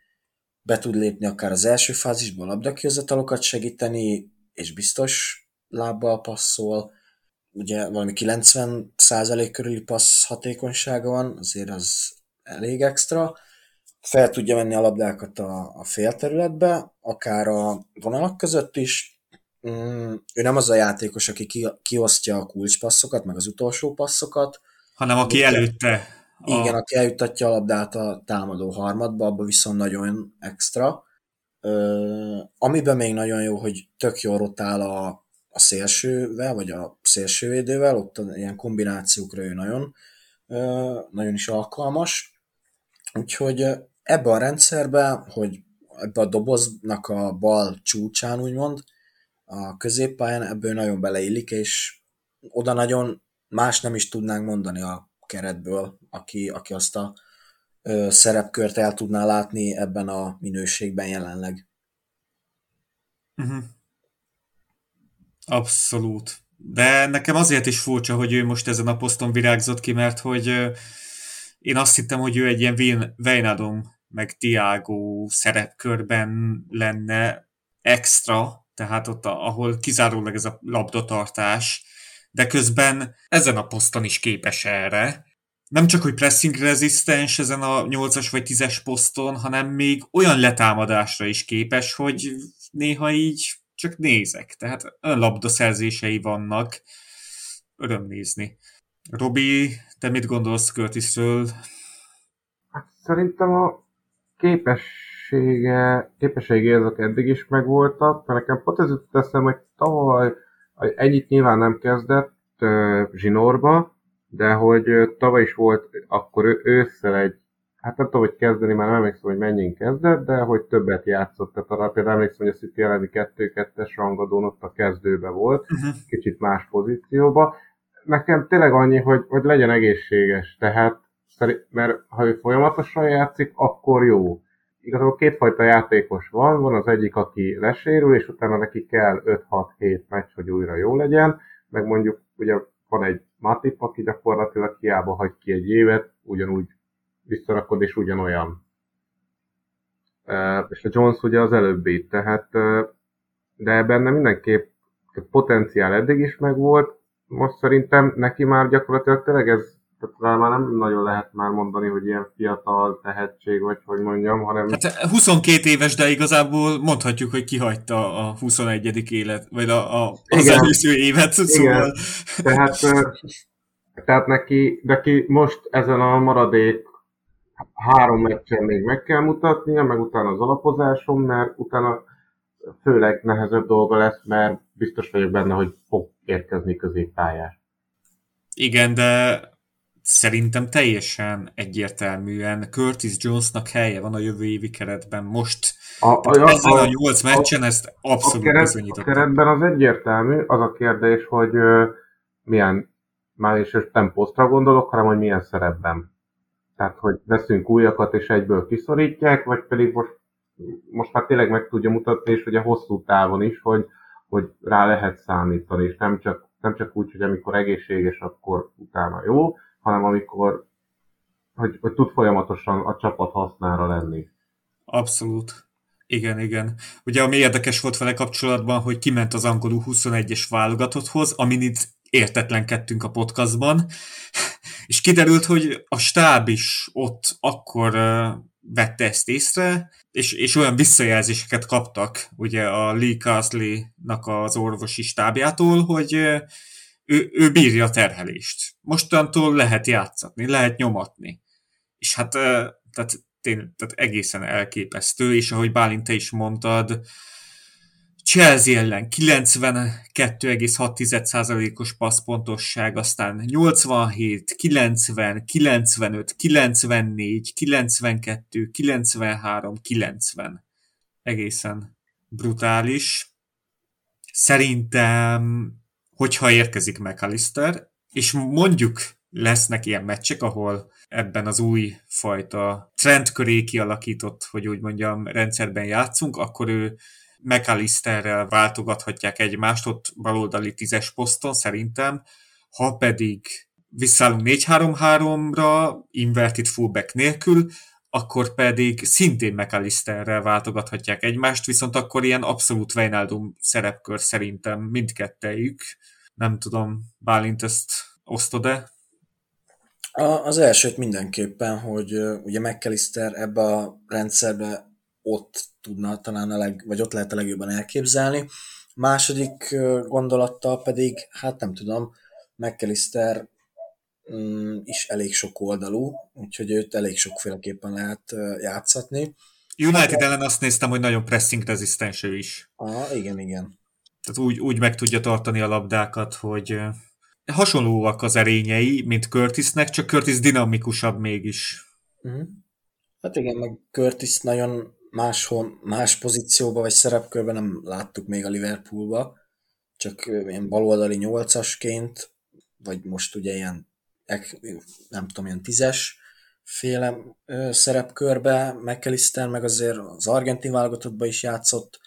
be tud lépni akár az első fázisból labdakihozatalokat segíteni, és biztos lábbal passzol. Ugye valami 90% körüli passz hatékonysága van, azért az elég extra. Fel tudja venni a labdákat a, a félterületbe, akár a vonalak között is, Mm, ő nem az a játékos, aki ki, kiosztja a kulcspasszokat, meg az utolsó passzokat. Hanem aki előtte. A... Igen, aki eljuttatja a labdát a támadó harmadba, abban viszont nagyon extra. Ö, amiben még nagyon jó, hogy tök jól rotál a, a szélsővel, vagy a szélsővédővel, ott ilyen kombinációkra ő nagyon, ö, nagyon is alkalmas. Úgyhogy ebben a rendszerben, hogy ebbe a doboznak a bal csúcsán úgymond, a középpályán, ebből nagyon beleillik, és oda nagyon más nem is tudnánk mondani a keretből, aki, aki azt a ö, szerepkört el tudná látni ebben a minőségben jelenleg. Uh-huh. Abszolút. De nekem azért is furcsa, hogy ő most ezen a poszton virágzott ki, mert hogy én azt hittem, hogy ő egy ilyen Vejnadom meg Tiago szerepkörben lenne, extra, tehát ott, ahol kizárólag ez a labdatartás, de közben ezen a poszton is képes erre. Nem csak, hogy pressing rezisztens ezen a 8-as vagy 10-es poszton, hanem még olyan letámadásra is képes, hogy néha így csak nézek. Tehát olyan labdaszerzései vannak, öröm nézni. Robi, te mit gondolsz Curtisről? Hát szerintem a képessége, képessége azok eddig is megvoltak, mert nekem pont ez teszem, hogy tavaly ennyit nyilván nem kezdett zsinórba, de hogy tavaly is volt akkor ő, ősszel egy, hát nem tudom, hogy kezdeni, már nem emlékszem, hogy mennyi kezdett, de hogy többet játszott. Tehát arra például emlékszem, hogy a City elleni 2-2-es rangadón ott a kezdőbe volt, uh-huh. kicsit más pozícióba. Nekem tényleg annyi, hogy, hogy legyen egészséges, tehát mert ha ő folyamatosan játszik, akkor jó. Igazából kétfajta játékos van, van az egyik, aki lesérül, és utána neki kell 5-6-7 meccs, hogy újra jó legyen, meg mondjuk ugye van egy Matip, aki gyakorlatilag hiába hagy ki egy évet, ugyanúgy visszarakod, és ugyanolyan. És a Jones ugye az előbbi, tehát de benne mindenképp potenciál eddig is megvolt, most szerintem neki már gyakorlatilag tényleg ez tehát már nem nagyon lehet már mondani, hogy ilyen fiatal tehetség, vagy hogy mondjam, hanem... Hát 22 éves, de igazából mondhatjuk, hogy kihagyta a 21. élet, vagy a, a, az Igen. előző évet, szóval... Tehát, tehát neki, neki most ezen a maradék három meccsen még meg kell mutatnia, meg utána az alapozásom, mert utána főleg nehezebb dolga lesz, mert biztos vagyok benne, hogy fog érkezni középpályás. Igen, de szerintem teljesen egyértelműen Curtis Jonesnak helye van a jövő évi keretben. Most a, a, ezen a, a 8 meccsen a, ezt abszolút a keret. A keretben az egyértelmű, az a kérdés, hogy uh, milyen, már is nem posztra gondolok, hanem hogy milyen szerepben. Tehát, hogy veszünk újakat és egyből kiszorítják, vagy pedig most, most már tényleg meg tudja mutatni, és ugye hosszú távon is, hogy, hogy rá lehet számítani, és nem csak, nem csak úgy, hogy amikor egészséges, akkor utána jó, hanem amikor hogy, hogy tud folyamatosan a csapat hasznára lenni. Abszolút. Igen, igen. Ugye ami érdekes volt vele kapcsolatban, hogy kiment az angolú 21-es válogatotthoz, amin itt értetlenkedtünk a podcastban, és kiderült, hogy a stáb is ott akkor vette ezt észre, és, és olyan visszajelzéseket kaptak ugye a Lee Castley-nak az orvosi stábjától, hogy ő, ő bírja a terhelést. Mostantól lehet játszatni, lehet nyomatni. És hát tehát, tény, tehát egészen elképesztő, és ahogy Bálint te is mondtad, Chelsea ellen 92,6%-os passzpontosság, aztán 87, 90, 95, 94, 92, 93, 90. Egészen brutális. Szerintem hogyha érkezik McAllister, és mondjuk lesznek ilyen meccsek, ahol ebben az új fajta trend köré kialakított, hogy úgy mondjam, rendszerben játszunk, akkor ő McAllisterrel váltogathatják egymást ott baloldali tízes poszton szerintem, ha pedig visszállunk 4-3-3-ra, inverted fullback nélkül, akkor pedig szintén McAllisterrel váltogathatják egymást, viszont akkor ilyen abszolút Wijnaldum szerepkör szerintem mindkettejük. Nem tudom, Bálint ezt osztod-e? A, az elsőt mindenképpen, hogy ugye McAllister ebbe a rendszerbe ott tudna talán a leg, vagy ott lehet a legjobban elképzelni. Második gondolattal pedig, hát nem tudom, McAllister is elég sok oldalú, úgyhogy őt elég sokféleképpen lehet játszatni. United hát, ellen azt néztem, hogy nagyon pressing rezisztens ő is. Aha, igen, igen. Tehát úgy, úgy meg tudja tartani a labdákat, hogy hasonlóak az erényei, mint Curtisnek, csak Curtis dinamikusabb mégis. Uh-huh. Hát igen, meg Curtis nagyon máshol, más pozícióban vagy szerepkörben nem láttuk még a Liverpoolba, csak ilyen baloldali nyolcasként, vagy most ugye ilyen, nem tudom, ilyen tízes féle szerepkörbe, McAllister meg azért az argentin válogatottban is játszott,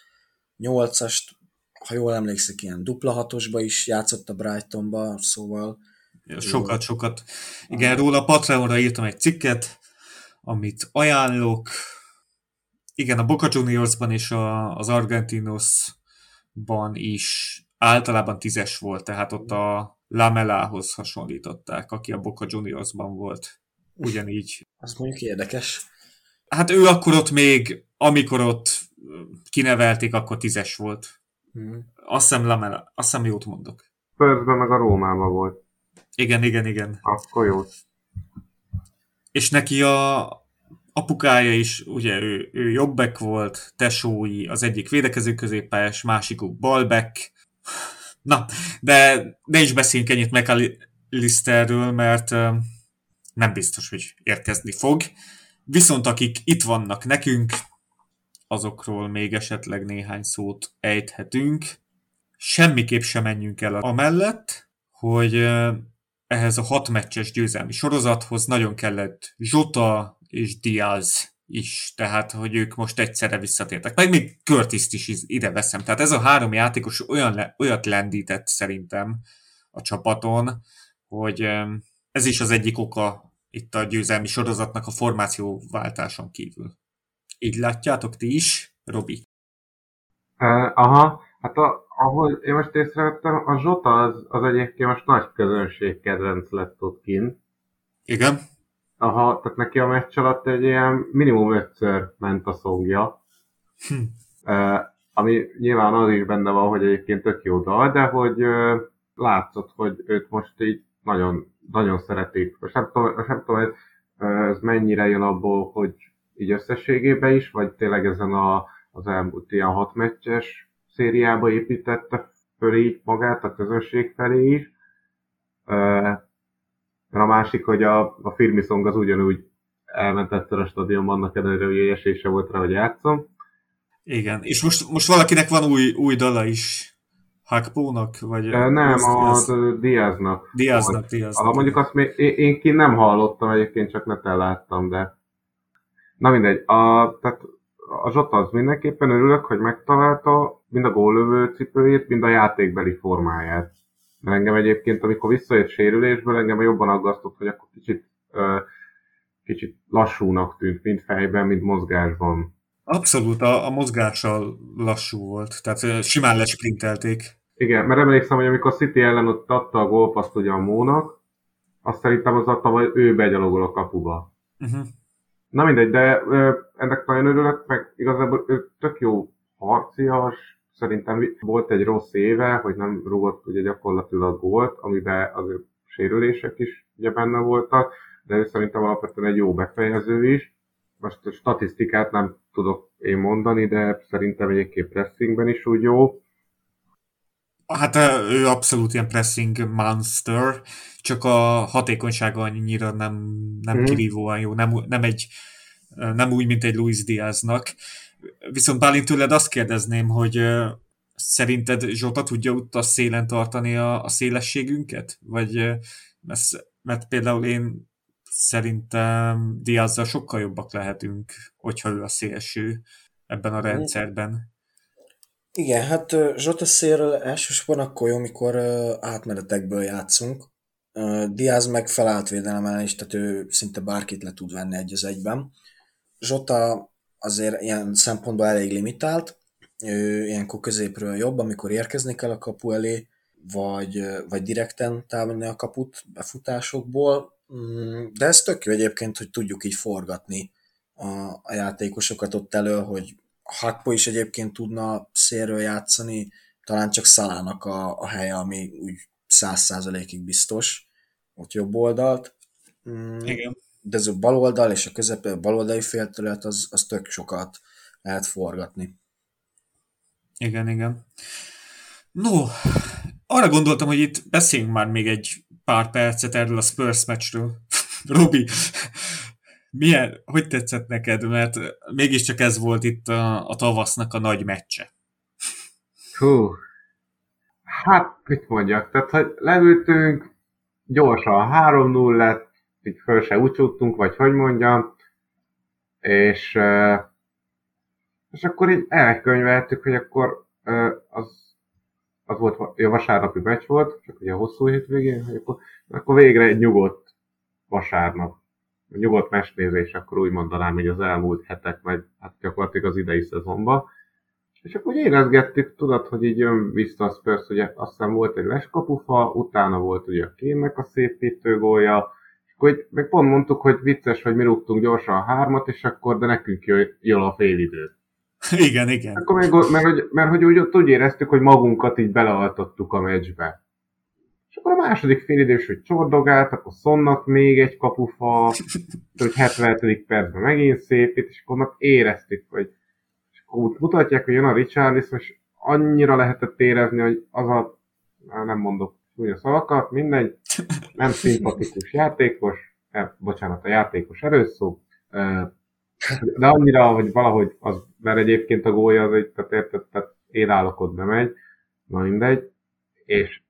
nyolcast ha jól emlékszik, ilyen dupla hatosba is játszott a Brightonba, szóval... Sokat, sokat. Igen, róla Patreonra írtam egy cikket, amit ajánlok. Igen, a Boca Juniorsban és a, az Argentinosban is általában tízes volt, tehát ott a Lamelához hasonlították, aki a Boca Juniorsban volt. Ugyanígy. Azt mondjuk érdekes. Hát ő akkor ott még, amikor ott kinevelték, akkor tízes volt. Hmm. Azt hiszem Lamela, azt hiszem jót mondok. Spurs-ben meg a Rómában volt. Igen, igen, igen. Akkor jó. És neki a apukája is, ugye ő, ő jobbek volt, tesói, az egyik védekező középpályás, másikuk balbek. Na, de ne is beszéljünk ennyit McAllisterről, mert nem biztos, hogy érkezni fog. Viszont akik itt vannak nekünk, azokról még esetleg néhány szót ejthetünk. Semmiképp sem menjünk el amellett, hogy ehhez a hat meccses győzelmi sorozathoz nagyon kellett Zsota és Diaz is, tehát hogy ők most egyszerre visszatértek. Meg még curtis is ide veszem. Tehát ez a három játékos olyan le, olyat lendített szerintem a csapaton, hogy ez is az egyik oka itt a győzelmi sorozatnak a formációváltáson kívül. Így látjátok ti is, Robi? Uh, aha, hát a, ahol én most észrevettem, a Zsota az, az egyébként most nagy közönség kedvenc lett ott kint. Igen. Aha, tehát neki a meccs alatt egy ilyen minimum ötször ment a szongja. Hm. Uh, ami nyilván az is benne van, hogy egyébként tök jó dal, de hogy uh, látszott, hogy őt most így nagyon, nagyon szeretik. Most nem tudom, most nem tudom ez, ez mennyire jön abból, hogy így összességében is, vagy tényleg ezen a, az elmúlt ilyen hat meccses szériába építette föl így magát a közönség felé is. A másik, hogy a, a Firmisong az ugyanúgy elment egyszer a stadionban, annak ellenére, hogy esése volt rá, hogy játszom. Igen, és most, most valakinek van új, új dala is. Hakpónak? Vagy nem, a Diaznak. Diaznak, Diaznak. Mondjuk azt még, én, én ki nem hallottam egyébként, csak neten láttam, de Na mindegy, a, tehát a Zsota az mindenképpen örülök, hogy megtalálta mind a góllövő cipőjét, mind a játékbeli formáját. Mert engem egyébként, amikor visszajött sérülésből, engem jobban aggasztott, hogy akkor kicsit, kicsit lassúnak tűnt, mind fejben, mind mozgásban. Abszolút, a, a mozgással lassú volt, tehát simán lesprintelték. Igen, mert emlékszem, hogy amikor City ellen ott adta a gólpaszt ugye a Mónak, azt szerintem az adta, hogy ő begyalogol a kapuba. Uh-huh. Na mindegy, de ö, ennek nagyon örülök, meg igazából ő tök jó harcias, szerintem volt egy rossz éve, hogy nem rúgott ugye gyakorlatilag gólt, amiben azért sérülések is ugye benne voltak, de ő szerintem alapvetően egy jó befejező is. Most a statisztikát nem tudok én mondani, de szerintem egyébként pressingben is úgy jó. Hát ő abszolút ilyen pressing monster, csak a hatékonysága annyira nem, nem mm. kirívóan jó, nem, nem, egy, nem úgy, mint egy Luis Diaznak. Viszont Bálint tőled azt kérdezném, hogy szerinted Zsota tudja ott a szélen tartani a, a szélességünket? Vagy mert, mert például én szerintem Diazzal sokkal jobbak lehetünk, hogyha ő a szélső ebben a rendszerben. Igen, hát Zsota szélről elsősorban akkor jó, amikor átmenetekből játszunk. Diaz meg felállt védelem is, tehát ő szinte bárkit le tud venni egy az egyben. Zsota azért ilyen szempontból elég limitált, ő ilyenkor középről jobb, amikor érkezni kell a kapu elé, vagy, vagy direkten támadni a kaput befutásokból, mm, de ez tök jó egyébként, hogy tudjuk így forgatni a, a játékosokat ott elő, hogy Hakpo is egyébként tudna szélről játszani, talán csak Szalának a, a helye, ami úgy száz százalékig biztos, ott jobb oldalt. Mm, Igen. De ez a bal oldal és a közepén a baloldali félterület, az, az tök sokat lehet forgatni. Igen, igen. No, arra gondoltam, hogy itt beszéljünk már még egy pár percet erről a Spurs meccsről. Robi, milyen, hogy tetszett neked? Mert mégiscsak ez volt itt a, a tavasznak a nagy meccse. Hú, hát mit mondjak, tehát hogy leültünk, gyorsan 3-0 lett, így föl se úcsúttunk, vagy hogy mondjam, és, és akkor így elkönyveltük, hogy akkor az, az volt, a vasárnapi meccs volt, csak ugye a hosszú hétvégén, hogy akkor, akkor végre egy nyugodt vasárnap nyugodt mestnézés, akkor úgy mondanám, hogy az elmúlt hetek, meg hát gyakorlatilag az idei szezonban. És akkor úgy érezgettük, tudod, hogy így jön vissza a Spurs, hogy aztán volt egy leskapufa, utána volt ugye a kénnek a szépítő gólja, így, meg pont mondtuk, hogy vicces, hogy mi rúgtunk gyorsan a hármat, és akkor de nekünk jön a félidő. Igen, igen. Akkor meg, mert, mert, mert hogy úgy, ott úgy éreztük, hogy magunkat így belealtottuk a meccsbe. És akkor a második félidős, hogy csordogált, akkor Szonnak még egy kapufa, hogy 70. percben megint szépít, és akkor meg éreztük, hogy és akkor mutatják, hogy jön a Richarlison, és annyira lehetett érezni, hogy az a, nem mondok a szavakat, mindegy, nem szimpatikus játékos, eh, bocsánat, a játékos erőszó, eh, de annyira, hogy valahogy az, mert egyébként a gólya az egy, tehát érted, tehát állok ott bemegy, na mindegy, és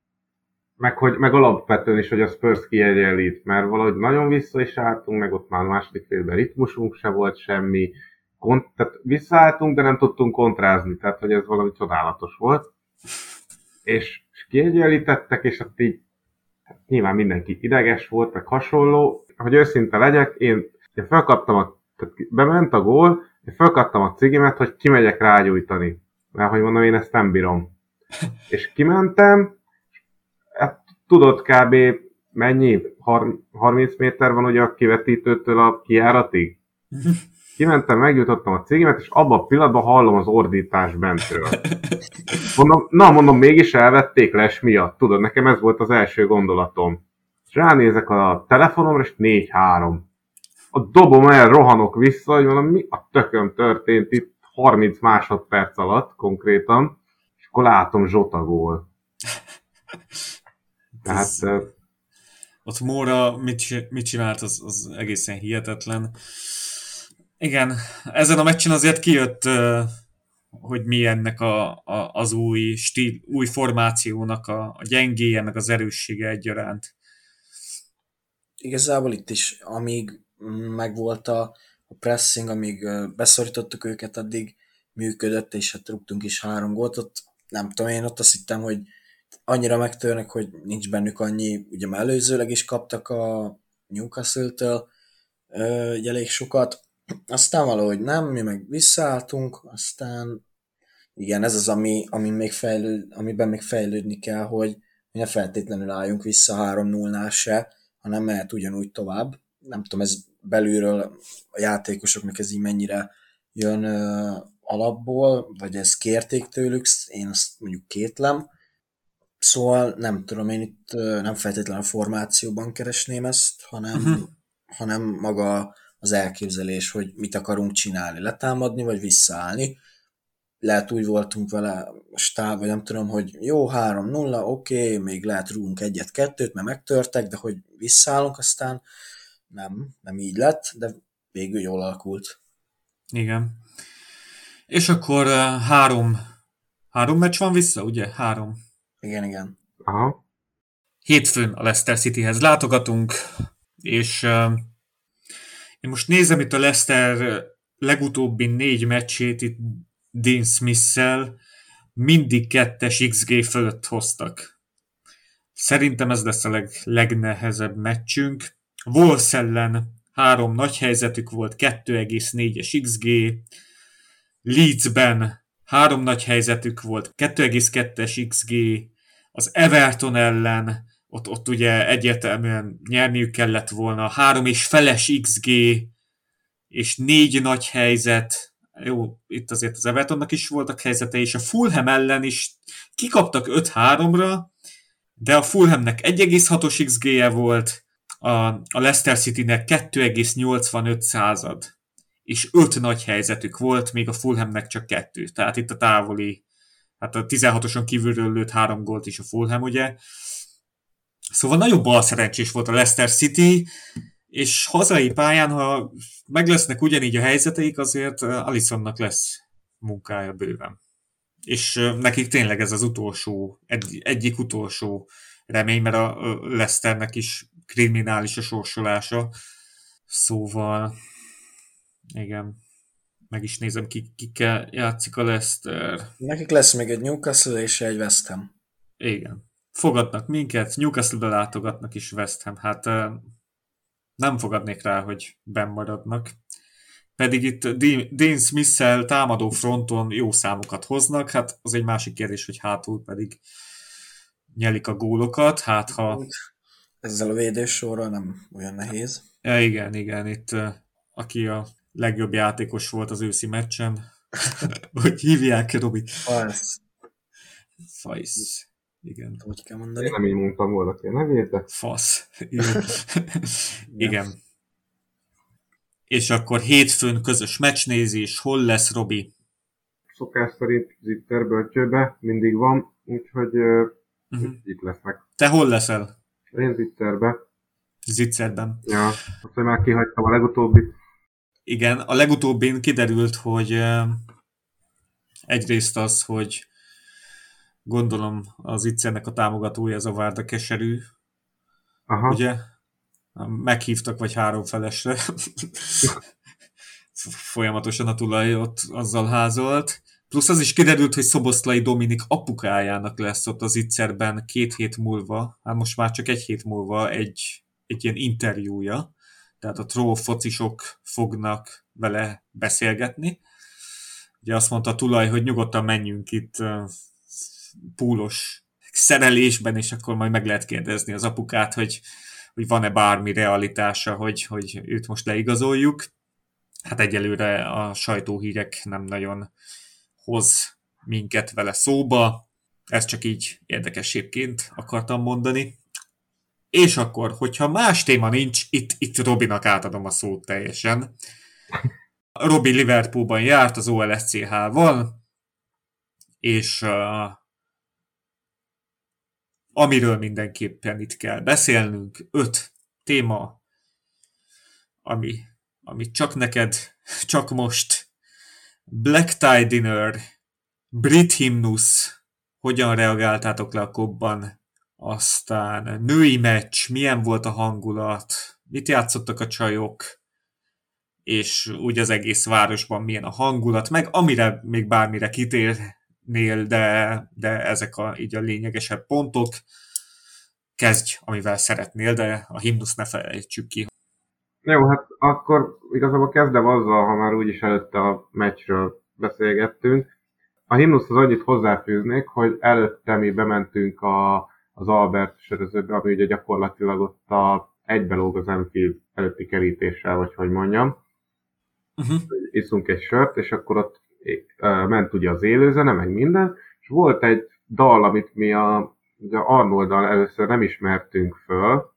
meg, hogy, meg alapvetően is, hogy a Spurs kiegyenlít, mert valahogy nagyon vissza is álltunk, meg ott már a második félben ritmusunk se volt semmi, kont, tehát visszaálltunk, de nem tudtunk kontrázni, tehát hogy ez valami csodálatos volt. És kiegyenlítettek, és hát így hát nyilván mindenki ideges volt, meg hasonló. Hogy őszinte legyek, én, én felkaptam a, tehát bement a gól, én felkaptam a cigimet, hogy kimegyek rágyújtani. Mert hogy mondom, én ezt nem bírom. És kimentem, hát tudod kb. mennyi? 30 méter van ugye a kivetítőtől a kiáratig? Kimentem, megjutottam a cégemet, és abban a pillanatban hallom az ordítás bentről. Mondom, na mondom, mégis elvették les miatt. Tudod, nekem ez volt az első gondolatom. És ránézek a telefonomra, és 4-3. A dobom el, rohanok vissza, hogy mondom, mi a tököm történt itt 30 másodperc alatt konkrétan, és akkor látom Zsota gól. Tehát... Ott Móra mit, mit csinált, az, az egészen hihetetlen. Igen, ezen a meccsen azért kijött, hogy mi ennek a, a, az új stíl, új formációnak a, a gyengéje, meg az erőssége egyaránt. Igazából itt is, amíg megvolt a, a pressing, amíg beszorítottuk őket, addig működött, és hát rúgtunk is három gólt, ott nem tudom, én ott azt hittem, hogy annyira megtörnek, hogy nincs bennük annyi, ugye már előzőleg is kaptak a Newcastle-től elég sokat, aztán valahogy nem, mi meg visszaálltunk, aztán igen, ez az, ami, ami még fejlőd, amiben még fejlődni kell, hogy ne feltétlenül álljunk vissza 3-0-nál se, hanem mehet ugyanúgy tovább. Nem tudom, ez belülről a játékosoknak ez így mennyire jön ö, alapból, vagy ez kérték tőlük, én azt mondjuk kétlem, Szóval nem tudom, én itt nem feltétlenül a formációban keresném ezt, hanem, uh-huh. hanem maga az elképzelés, hogy mit akarunk csinálni, letámadni, vagy visszaállni. Lehet úgy voltunk vele stáb, vagy nem tudom, hogy jó, 3-0, oké, okay, még lehet rúgunk egyet-kettőt, mert megtörtek, de hogy visszaállunk, aztán nem, nem így lett, de végül jól alakult. Igen. És akkor három, három meccs van vissza, ugye? Három. Igen, igen. Aha. Hétfőn a Leicester Cityhez látogatunk, és uh, én most nézem itt a Leicester legutóbbi négy meccsét itt Dean smith mindig kettes XG fölött hoztak. Szerintem ez lesz a leg, legnehezebb meccsünk. Wolves ellen három nagy helyzetük volt, 2,4-es XG. Leedsben három nagy helyzetük volt, 2,2-es XG, az Everton ellen, ott, ott ugye egyértelműen nyerniük kellett volna, három és feles XG, és négy nagy helyzet, jó, itt azért az Evertonnak is voltak helyzete, és a Fulham ellen is kikaptak 5-3-ra, de a Fulhamnek 1,6-os XG-je volt, a, a Leicester City-nek 2,85 század, és 5 nagy helyzetük volt, még a Fulhamnek csak kettő. Tehát itt a távoli hát a 16-oson kívülről lőtt három gólt is a Fulham, ugye. Szóval nagyon bal szerencsés volt a Leicester City, és hazai pályán, ha meg lesznek ugyanígy a helyzeteik, azért Alisonnak lesz munkája bőven. És nekik tényleg ez az utolsó, egy, egyik utolsó remény, mert a Leicesternek is kriminális a sorsolása. Szóval, igen meg is nézem, ki, kikkel játszik a Leicester. Nekik lesz még egy Newcastle és egy West Ham. Igen. Fogadnak minket, Newcastle-be látogatnak is West Ham. Hát nem fogadnék rá, hogy benn maradnak. Pedig itt Dean smith támadó fronton jó számokat hoznak, hát az egy másik kérdés, hogy hátul pedig nyelik a gólokat, hát ha... Ezzel a védősorral nem olyan nehéz. Ja, igen, igen, itt aki a legjobb játékos volt az őszi meccsen, hogy hívják, Robi? Fajsz. Fajsz. Igen. Úgy kell mondani. Én nem így mondtam volna ki a nevét, de... Fasz. Igen. Igen. És akkor hétfőn közös meccsnézés, hol lesz Robi? Szokás szerint Zitter bölcsőbe mindig van, úgyhogy uh-huh. itt lesznek. Te hol leszel? Én Zitterbe. Zitzerben. Ja, azt, hogy már kihagytam a legutóbbi. Igen, a legutóbbin kiderült, hogy egyrészt az, hogy gondolom az Itzernek a támogatója, ez a Várda Keserű, Aha. ugye? Meghívtak vagy három felesre. Folyamatosan a tulaj ott azzal házolt. Plusz az is kiderült, hogy Szoboszlai Dominik apukájának lesz ott az Itzerben két hét múlva, hát most már csak egy hét múlva egy, egy ilyen interjúja, tehát a troll focisok fognak vele beszélgetni. Ugye azt mondta a tulaj, hogy nyugodtan menjünk itt púlos szerelésben, és akkor majd meg lehet kérdezni az apukát, hogy, hogy van-e bármi realitása, hogy, hogy őt most leigazoljuk. Hát egyelőre a sajtóhírek nem nagyon hoz minket vele szóba. Ez csak így érdekességként akartam mondani. És akkor, hogyha más téma nincs, itt, itt Robinak átadom a szót teljesen. Robi Liverpoolban járt az OLSCH-val, és uh, amiről mindenképpen itt kell beszélnünk, öt téma, ami, ami csak neked, csak most, Black Tie Dinner, Brit Hymnus, hogyan reagáltátok le a kobban, aztán női meccs, milyen volt a hangulat, mit játszottak a csajok, és úgy az egész városban milyen a hangulat, meg amire még bármire kitérnél, de, de ezek a, így a lényegesebb pontok. Kezdj, amivel szeretnél, de a himnusz ne felejtsük ki. Jó, hát akkor igazából kezdem azzal, ha már úgyis előtte a meccsről beszélgettünk. A himnusz az annyit hozzáfűznék, hogy előtte mi bementünk a az Albert sörözőbe, ami ugye gyakorlatilag ott a egybelóg az Enfield előtti kerítéssel, vagy hogy mondjam. Uh-huh. Iszunk egy sört, és akkor ott ment ugye az élőzene, meg minden, és volt egy dal, amit mi a, ugye Arnoldal először nem ismertünk föl,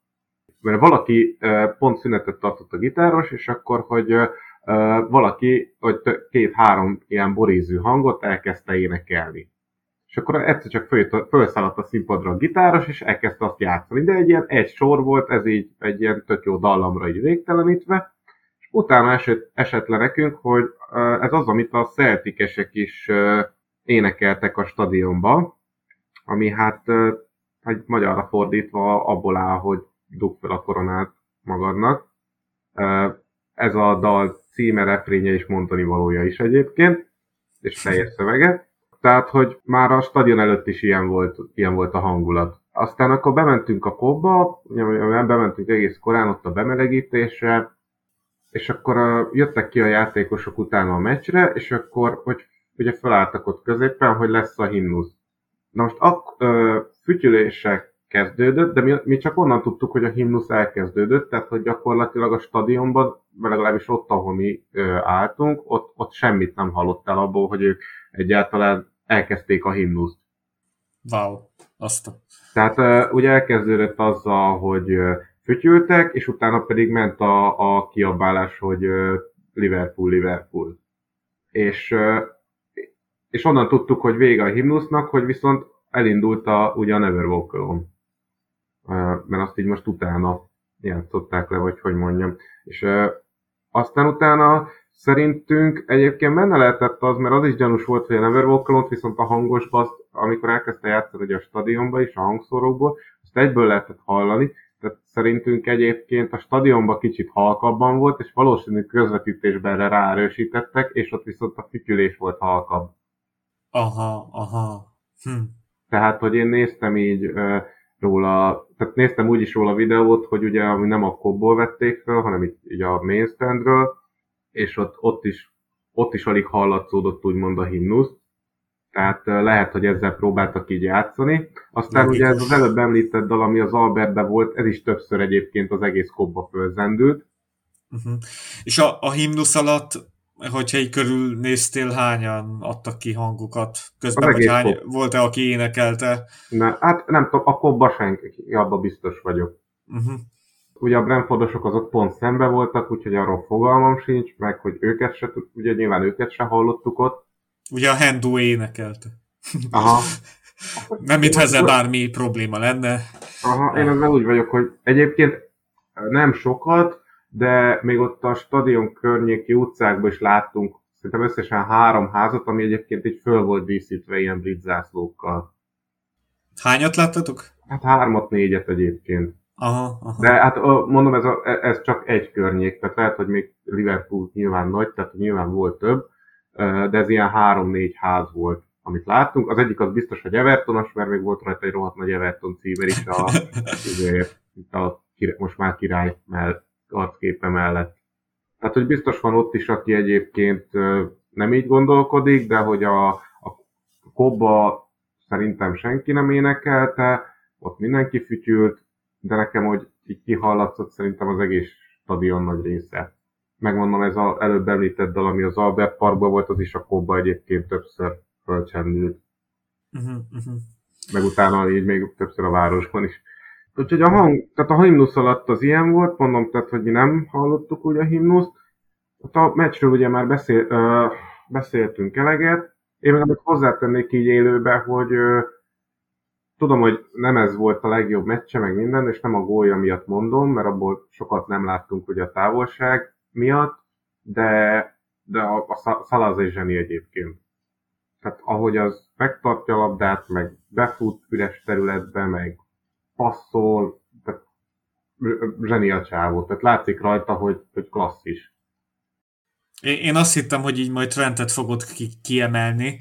mert valaki pont szünetet tartott a gitáros, és akkor, hogy valaki, hogy két-három ilyen borízű hangot elkezdte énekelni és akkor egyszer csak felszállt a színpadra a gitáros, és elkezdte azt játszani. De egy ilyen egy sor volt, ez így egy ilyen tök jó dallamra így végtelenítve, utána esett, esett le nekünk, hogy ez az, amit a szeltikesek is énekeltek a stadionba, ami hát egy magyarra fordítva abból áll, hogy dug fel a koronát magadnak. Ez a dal címe, refrénye és mondani valója is egyébként, és teljes szövege. Tehát, hogy már a stadion előtt is ilyen volt, ilyen volt a hangulat. Aztán akkor bementünk a kobba, bementünk egész korán ott a bemelegítésre, és akkor jöttek ki a játékosok utána a meccsre, és akkor, hogy ugye felálltak ott középen, hogy lesz a himnusz. Na most a ö, fütyülések kezdődött, de mi, mi csak onnan tudtuk, hogy a himnusz elkezdődött, tehát hogy gyakorlatilag a stadionban, vagy legalábbis ott, ahol mi ö, álltunk, ott, ott semmit nem hallottál abból, hogy ők egyáltalán elkezdték a himnuszt. Wow, azt a... Tehát uh, ugye elkezdődött azzal, hogy fütyültek, és utána pedig ment a, a kiabálás, hogy Liverpool, Liverpool. És, és onnan tudtuk, hogy vége a himnusznak, hogy viszont elindult a, ugye a Never Walk Alone. Mert azt így most utána játszották le, vagy hogy mondjam. És aztán utána Szerintünk egyébként benne lehetett az, mert az is gyanús volt, hogy a Neverwalk viszont a hangos baszt, amikor elkezdte játszani ugye a stadionba is, a hangszórókból, azt egyből lehetett hallani, tehát szerintünk egyébként a stadionban kicsit halkabban volt, és valószínű közvetítésben erre ráerősítettek, és ott viszont a fütyülés volt halkabb. Aha, aha. Hm. Tehát, hogy én néztem így róla, tehát néztem úgy is róla videót, hogy ugye ami nem a kobból vették fel, hanem itt így a mainstandről, és ott, ott is ott is alig hallatszódott úgymond a himnusz, tehát lehet, hogy ezzel próbáltak így játszani. Aztán Logikus. ugye ez az előbb említett dal, ami az Albertben volt, ez is többször egyébként az egész kobba fölzendült. Uh-huh. És a, a himnusz alatt, hogyha így körülnéztél, hányan adtak ki hangukat közben, vagy hány, volt-e, aki énekelte? Ne, hát nem tudom, a kobba senki, abban biztos vagyok. Uh-huh. Ugye a Brentfordosok azok pont szembe voltak, úgyhogy arról fogalmam sincs, meg hogy őket se, ugye nyilván őket se hallottuk ott. Ugye a Hendo énekelte. Aha. Nem, mintha ezzel bármi probléma lenne. Aha, én ezzel úgy vagyok, hogy egyébként nem sokat, de még ott a stadion környéki utcákban is láttunk szerintem összesen három házat, ami egyébként így föl volt díszítve ilyen brit zászlókkal. Hányat láttatok? Hát hármat, négyet egyébként. Aha, aha. De hát mondom, ez, a, ez csak egy környék, tehát lehet, hogy még Liverpool nyilván nagy, tehát nyilván volt több, de ez ilyen három-négy ház volt, amit láttunk. Az egyik az biztos, hogy Evertonos, mert még volt rajta egy rohadt nagy Everton címer is a, azért, a most már király mell, arcképe mellett. Tehát, hogy biztos van ott is, aki egyébként nem így gondolkodik, de hogy a, a kobba szerintem senki nem énekelte, ott mindenki fütyült, de nekem, hogy így kihallatszott szerintem az egész stadion nagy része. Megmondom, ez az előbb említett dal, ami az Albert Parkban volt, az is a kóba egyébként többször fölcsendült. Uh-huh, uh-huh. Meg utána így még többször a városban is. Úgyhogy a hang, tehát a himnusz alatt az ilyen volt, mondom, tehát, hogy mi nem hallottuk úgy a himnuszt. Ott a meccsről ugye már beszél, ö, beszéltünk eleget. Én meg amit hozzátennék így élőbe, hogy ö, Tudom, hogy nem ez volt a legjobb meccse, meg minden, és nem a gólja miatt mondom, mert abból sokat nem láttunk ugye a távolság miatt, de, de a, a Szalaz egy zseni egyébként. Tehát ahogy az megtartja a labdát, meg befut üres területbe, meg passzol, tehát zseni a csávó. Tehát látszik rajta, hogy, hogy klasszis. Én azt hittem, hogy így majd Trentet fogod ki- kiemelni,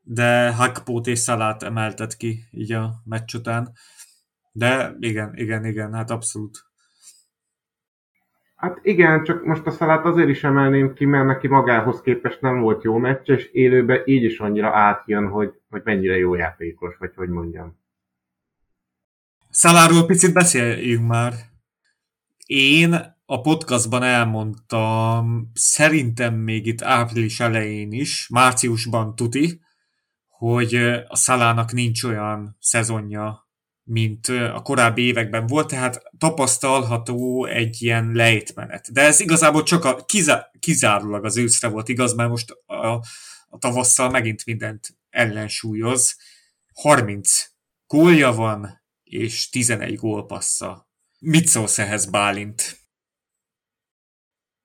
de Hakpót és Szalát emeltet ki így a meccs után. De igen, igen, igen, hát abszolút. Hát igen, csak most a Szalát azért is emelném ki, mert neki magához képest nem volt jó meccs, és élőben így is annyira átjön, hogy, hogy mennyire jó játékos, vagy hogy mondjam. Szaláról picit beszéljünk már. Én a podcastban elmondtam, szerintem még itt április elején is, márciusban tuti, hogy a Szalának nincs olyan szezonja, mint a korábbi években volt, tehát tapasztalható egy ilyen lejtmenet. De ez igazából csak a, kizá, kizárólag az őszre volt igaz, mert most a, a tavasszal megint mindent ellensúlyoz. 30 gólja van, és 11 gólpassza. Mit szólsz ehhez, Bálint?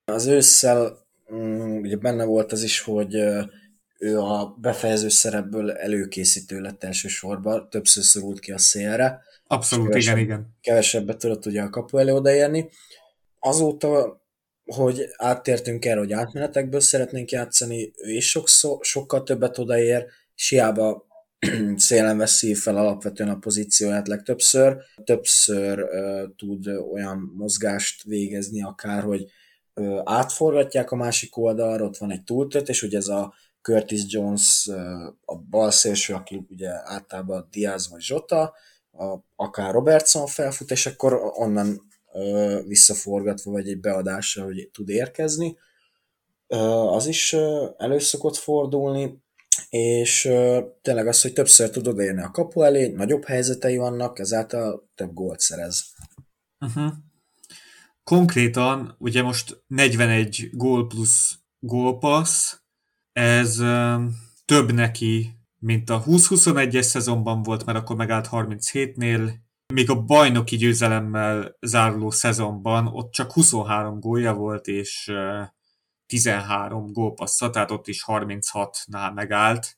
Az ősszel mm, ugye benne volt az is, hogy ő a befejező szerepből előkészítő lett elsősorban, többször szorult ki a szélre. Abszolút, igen, igen. Kevesebbet tudott ugye a kapu elő odaérni. Azóta, hogy áttértünk erre, hogy átmenetekből szeretnénk játszani, ő is sokszor, sokkal többet odaér, és hiába szélen veszi fel alapvetően a pozícióját legtöbbször. Többször uh, tud olyan mozgást végezni akár, hogy uh, átforgatják a másik oldalra, ott van egy túltört, és ugye ez a Curtis Jones a bal szélső, aki ugye általában Diaz vagy Zsota, a, akár Robertson felfut, és akkor onnan ö, visszaforgatva, vagy egy beadásra, hogy tud érkezni. Ö, az is ö, elő fordulni, és ö, tényleg az, hogy többször tud odaérni a kapu elé, nagyobb helyzetei vannak, ezáltal több gólt szerez. Uh-huh. Konkrétan, ugye most 41 gól plusz gólpassz, ez több neki, mint a 20-21-es szezonban volt, mert akkor megállt 37-nél, még a bajnoki győzelemmel záruló szezonban ott csak 23 gólja volt, és 13 gólpassza, tehát ott is 36-nál megállt.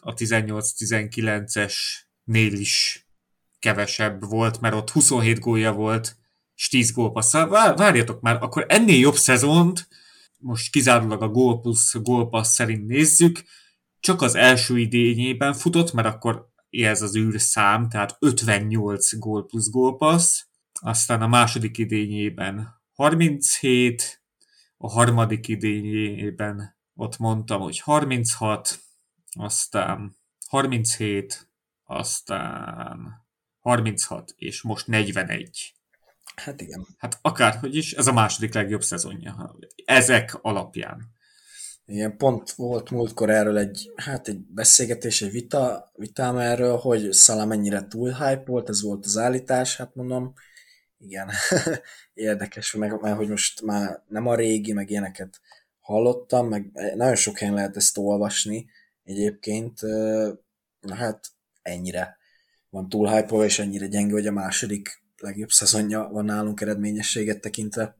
A 18-19-esnél is kevesebb volt, mert ott 27 gólja volt, és 10 gólpassza. Várjatok már, akkor ennél jobb szezont most kizárólag a gól plusz gól szerint nézzük, csak az első idényében futott, mert akkor ez az űrszám, tehát 58 gól plusz gólpassz, aztán a második idényében 37, a harmadik idényében ott mondtam, hogy 36, aztán 37, aztán 36, és most 41. Hát igen. Hát akárhogy is, ez a második legjobb szezonja. Ezek alapján. Igen, pont volt múltkor erről egy, hát egy beszélgetés, egy vita, vitám erről, hogy Szala mennyire túl hype volt, ez volt az állítás, hát mondom, igen, érdekes, meg, mert hogy most már nem a régi, meg ilyeneket hallottam, meg nagyon sok helyen lehet ezt olvasni egyébként, na hát ennyire van túl hype és ennyire gyenge, hogy a második legjobb szezonja van nálunk eredményességet tekintve.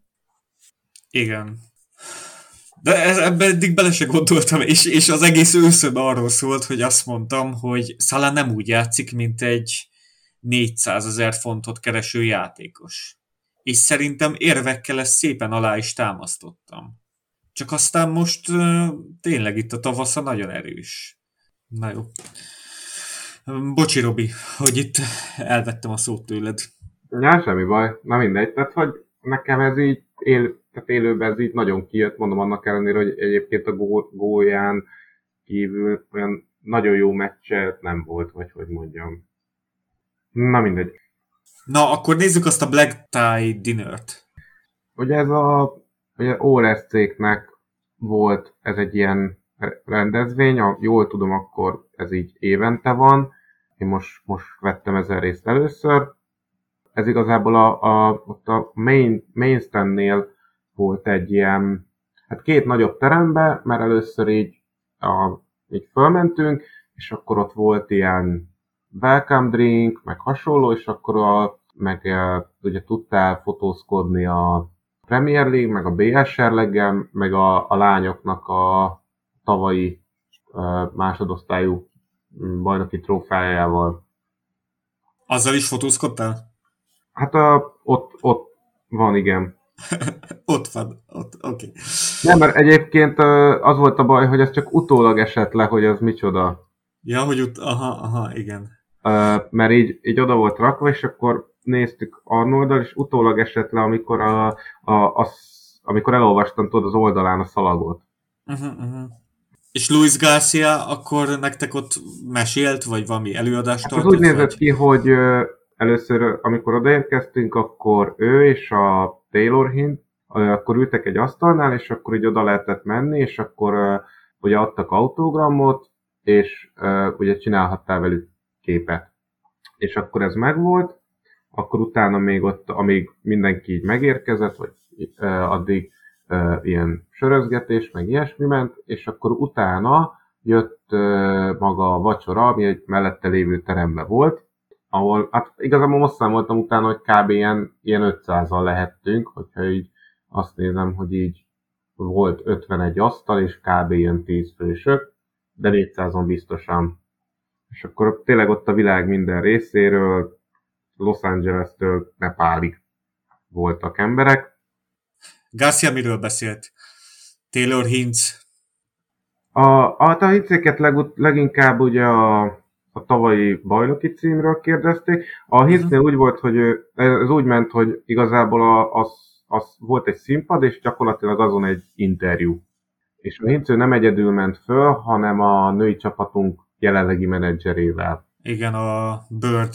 Igen. De ez, ebbe eddig bele se gondoltam, és, és az egész őszöben arról szólt, hogy azt mondtam, hogy Szala nem úgy játszik, mint egy 400 ezer fontot kereső játékos. És szerintem érvekkel ezt szépen alá is támasztottam. Csak aztán most tényleg itt a tavasza nagyon erős. Na jó. Bocsi, Robi, hogy itt elvettem a szót tőled. Ja, semmi baj. Na mindegy. Tehát, hogy nekem ez így él, tehát élőben ez így nagyon kijött, mondom annak ellenére, hogy egyébként a gólján kívül olyan nagyon jó meccse nem volt, vagy hogy mondjam. Na mindegy. Na, akkor nézzük azt a Black Tie Dinner-t. Ugye ez a ugye ORSC-knek volt ez egy ilyen rendezvény, a, jól tudom, akkor ez így évente van. Én most, most vettem ezen részt először. Ez igazából a, a, ott a main, main stand-nél volt egy ilyen, hát két nagyobb terembe, mert először így, a, így fölmentünk, és akkor ott volt ilyen welcome drink, meg hasonló, és akkor a, meg ugye tudtál fotózkodni a Premier League, meg a BSR leggel, meg a, a lányoknak a tavalyi uh, másodosztályú bajnoki trófájával. Azzal is fotózkodtál? Hát a, ott, ott van, igen. ott van, ott, oké. Okay. Nem, mert egyébként az volt a baj, hogy ez csak utólag esett le, hogy az micsoda. Ja, hogy ut- aha, aha, igen. Mert így, így oda volt rakva, és akkor néztük Arnoldal, és utólag esett le, amikor, a, a, a, amikor elolvastam tudod az oldalán a szalagot. Uh-huh, uh-huh. És Luis Garcia akkor nektek ott mesélt, vagy valami előadást hát tartott? úgy nézett vagy? ki, hogy először, amikor odaérkeztünk, akkor ő és a Taylor Hint, akkor ültek egy asztalnál, és akkor így oda lehetett menni, és akkor ugye adtak autogramot, és ugye csinálhattál velük képet. És akkor ez megvolt, akkor utána még ott, amíg mindenki így megérkezett, vagy addig ilyen sörözgetés, meg ilyesmi ment, és akkor utána jött maga a vacsora, ami egy mellette lévő terembe volt, ahol, hát igazából most számoltam utána, hogy kb. ilyen, ilyen 500-al lehettünk, hogyha így azt nézem, hogy így volt 51 asztal, és kb. ilyen 10 fősök, de 400-on biztosan. És akkor tényleg ott a világ minden részéről, Los Angeles-től Nepálig voltak emberek, Garcia miről beszélt? Taylor Hintz? A, a, a Hintzéket legut, leginkább ugye a, a tavalyi bajnoki címről kérdezték. A Hintznél uh-huh. úgy volt, hogy ez úgy ment, hogy igazából a, az, az volt egy színpad, és gyakorlatilag azon egy interjú. És a Hintző nem egyedül ment föl, hanem a női csapatunk jelenlegi menedzserével. Igen, a Bird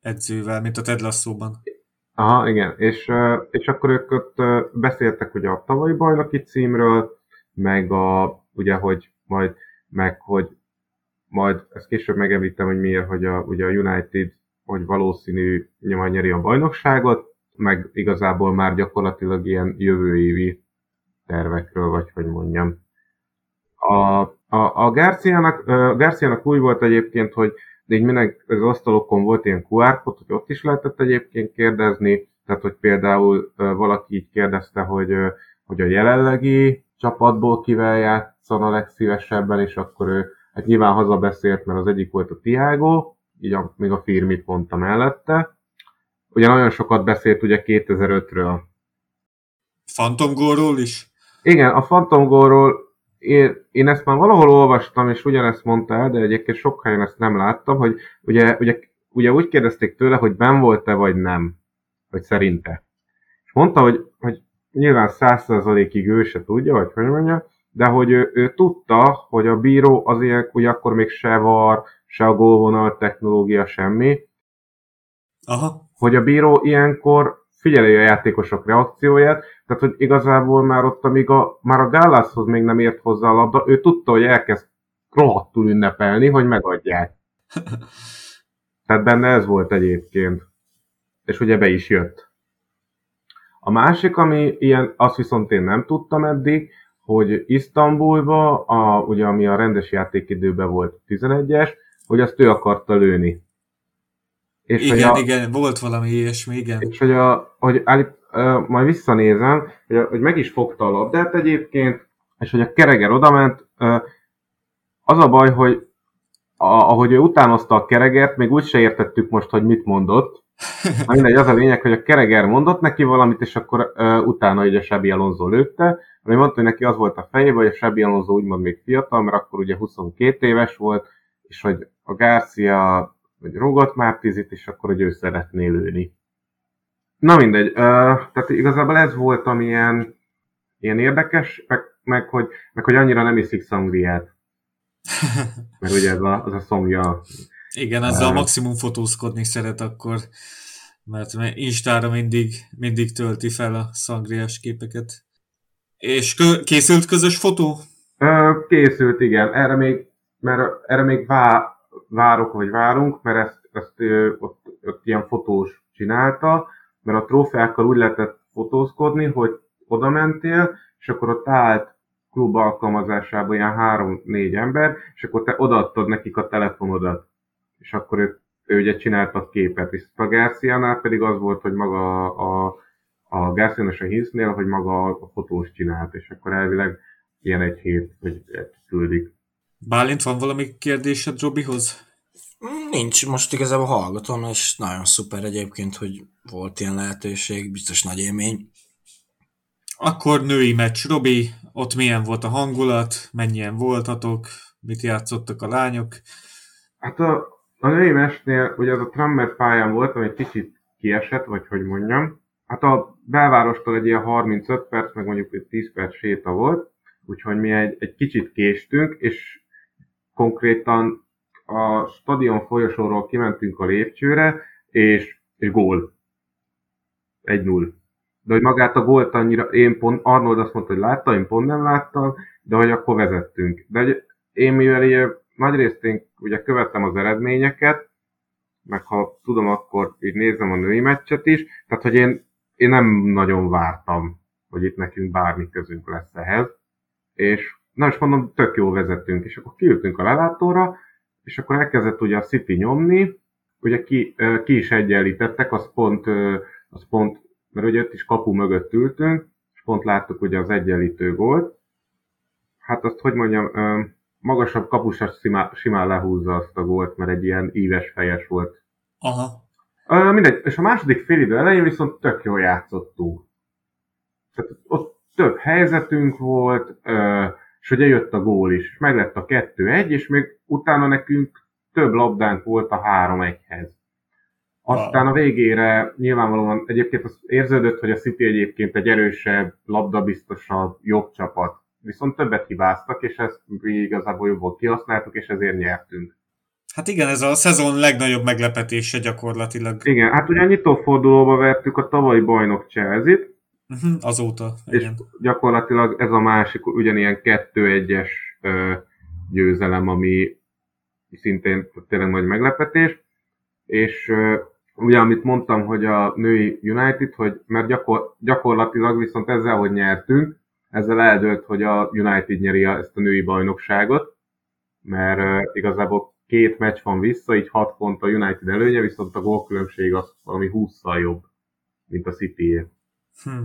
edzővel, mint a Ted Lasso-ban. Aha, igen, és, és akkor ők ott beszéltek ugye a tavalyi bajnoki címről, meg a, ugye, hogy majd, meg hogy majd ezt később megemlítem, hogy miért, hogy a, ugye a United, hogy valószínű nyomán nyeri a bajnokságot, meg igazából már gyakorlatilag ilyen jövő évi tervekről, vagy hogy mondjam. A, a, a Garciának, Garciának úgy volt egyébként, hogy így minden az asztalokon volt ilyen QR hogy ott is lehetett egyébként kérdezni, tehát hogy például valaki így kérdezte, hogy, hogy a jelenlegi csapatból kivel játszana legszívesebben, és akkor ő hát nyilván hazabeszélt, mert az egyik volt a Tiago, így a, még a Firmit mondta mellette. Ugye nagyon sokat beszélt ugye 2005-ről. Phantom Goal-ról is? Igen, a Phantom Goal-ról én, én ezt már valahol olvastam, és ugyanezt mondta el, de egyébként sok helyen ezt nem láttam, hogy ugye, ugye, ugye úgy kérdezték tőle, hogy ben volt-e vagy nem, vagy szerinte. És mondta, hogy, hogy nyilván százszerzalékig ő se tudja, vagy hogy mondja, de hogy ő, ő tudta, hogy a bíró az ilyen, hogy akkor még se var, se a gólvonal technológia, semmi, Aha. hogy a bíró ilyenkor figyeli a játékosok reakcióját, tehát hogy igazából már ott, amíg a, már a Gallashoz még nem ért hozzá a labda, ő tudta, hogy elkezd rohadtul ünnepelni, hogy megadják. Tehát benne ez volt egyébként. És ugye be is jött. A másik, ami ilyen, azt viszont én nem tudtam eddig, hogy Isztambulba, a, ugye ami a rendes játékidőben volt 11-es, hogy azt ő akarta lőni. És igen, a, igen, volt valami ilyesmi, igen. És hogy, a, hogy állít, uh, majd visszanézem, hogy, hogy meg is fogta a labdát egyébként, és hogy a kereger odament, uh, az a baj, hogy a, ahogy ő utánozta a keregert, még úgy se értettük most, hogy mit mondott. Na mindegy, az a lényeg, hogy a kereger mondott neki valamit, és akkor uh, utána így a Sebi Alonso lőtte, ami mondta, hogy neki az volt a fejében, hogy a Sebi Alonso úgymond még fiatal, mert akkor ugye 22 éves volt, és hogy a Garcia hogy rúgott már tizit, és akkor hogy ő szeretné lőni. Na mindegy, uh, tehát igazából ez volt, ami ilyen, ilyen érdekes, meg, meg, hogy, meg hogy annyira nem iszik szangriát. Mert ugye ez a, az a szongja. Igen, ezzel uh, maximum fotózkodni szeret akkor, mert Instára mindig, mindig tölti fel a szangriás képeket. És kö- készült közös fotó? Uh, készült, igen. Erre még, mert erre még vá, várok, vagy várunk, mert ezt, ezt ott, ott ilyen fotós csinálta, mert a trófeákkal úgy lehetett fotózkodni, hogy oda mentél, és akkor ott állt klub alkalmazásában ilyen három-négy ember, és akkor te odaadtad nekik a telefonodat, és akkor ő, ő ugye csináltak képet, és a Garcia-nál pedig az volt, hogy maga a, a Garcia a Hinsnél, hogy maga a fotós csinált, és akkor elvileg ilyen egy hét, hogy küldik. Bálint, van valami kérdésed Robihoz? Nincs, most igazából hallgatom, és nagyon szuper egyébként, hogy volt ilyen lehetőség, biztos nagy élmény. Akkor női meccs, Robi, ott milyen volt a hangulat, mennyien voltatok, mit játszottak a lányok? Hát a, a női meccsnél ugye az a Trammer pályán volt, ami egy kicsit kiesett, vagy hogy mondjam. Hát a belvárostól egy ilyen 35 perc, meg mondjuk egy 10 perc séta volt, úgyhogy mi egy, egy kicsit késtünk, és konkrétan a stadion folyosóról kimentünk a lépcsőre, és, és gól. 1-0. De hogy magát a gólt annyira, én pont, Arnold azt mondta, hogy látta, én pont nem láttam, de hogy akkor vezettünk. De hogy én mivel ilyen, nagyrészt én ugye követtem az eredményeket, meg ha tudom, akkor így nézem a női meccset is, tehát hogy én, én nem nagyon vártam, hogy itt nekünk bármi közünk lesz ehhez. És na most mondom, tök jól vezettünk, és akkor kiültünk a lelátóra, és akkor elkezdett ugye a City nyomni, ugye ki, ki is egyenlítettek, az pont, az pont, mert ugye ott is kapu mögött ültünk, és pont láttuk ugye az egyenlítő volt. Hát azt, hogy mondjam, magasabb kapusas simán, simán lehúzza azt a gólt, mert egy ilyen íves fejes volt. Aha. Mindegy, és a második félidő elején viszont tök jól játszottunk. Tehát ott több helyzetünk volt, uh, és ugye jött a gól is, és meg lett a 2-1, és még utána nekünk több labdánk volt a 3-1-hez. Aztán a végére nyilvánvalóan egyébként az érződött, hogy a City egyébként egy erősebb, labdabiztosabb, jobb csapat. Viszont többet hibáztak, és ezt mi igazából jobban kihasználtuk, és ezért nyertünk. Hát igen, ez a szezon legnagyobb meglepetése gyakorlatilag. Igen, hát ugye a nyitófordulóba vertük a tavalyi bajnok Chelsea-t, Uh-huh, azóta. És igen. gyakorlatilag ez a másik ugyanilyen 2-1-es győzelem, ami szintén tényleg nagy meglepetés. És ugye amit mondtam, hogy a női United, hogy mert gyakor, gyakorlatilag viszont ezzel, hogy nyertünk, ezzel eldőlt, hogy a United nyeri ezt a női bajnokságot, mert igazából két meccs van vissza, így 6 pont a United előnye, viszont a gólkülönbség az valami 20-szal jobb, mint a City-é. Hm.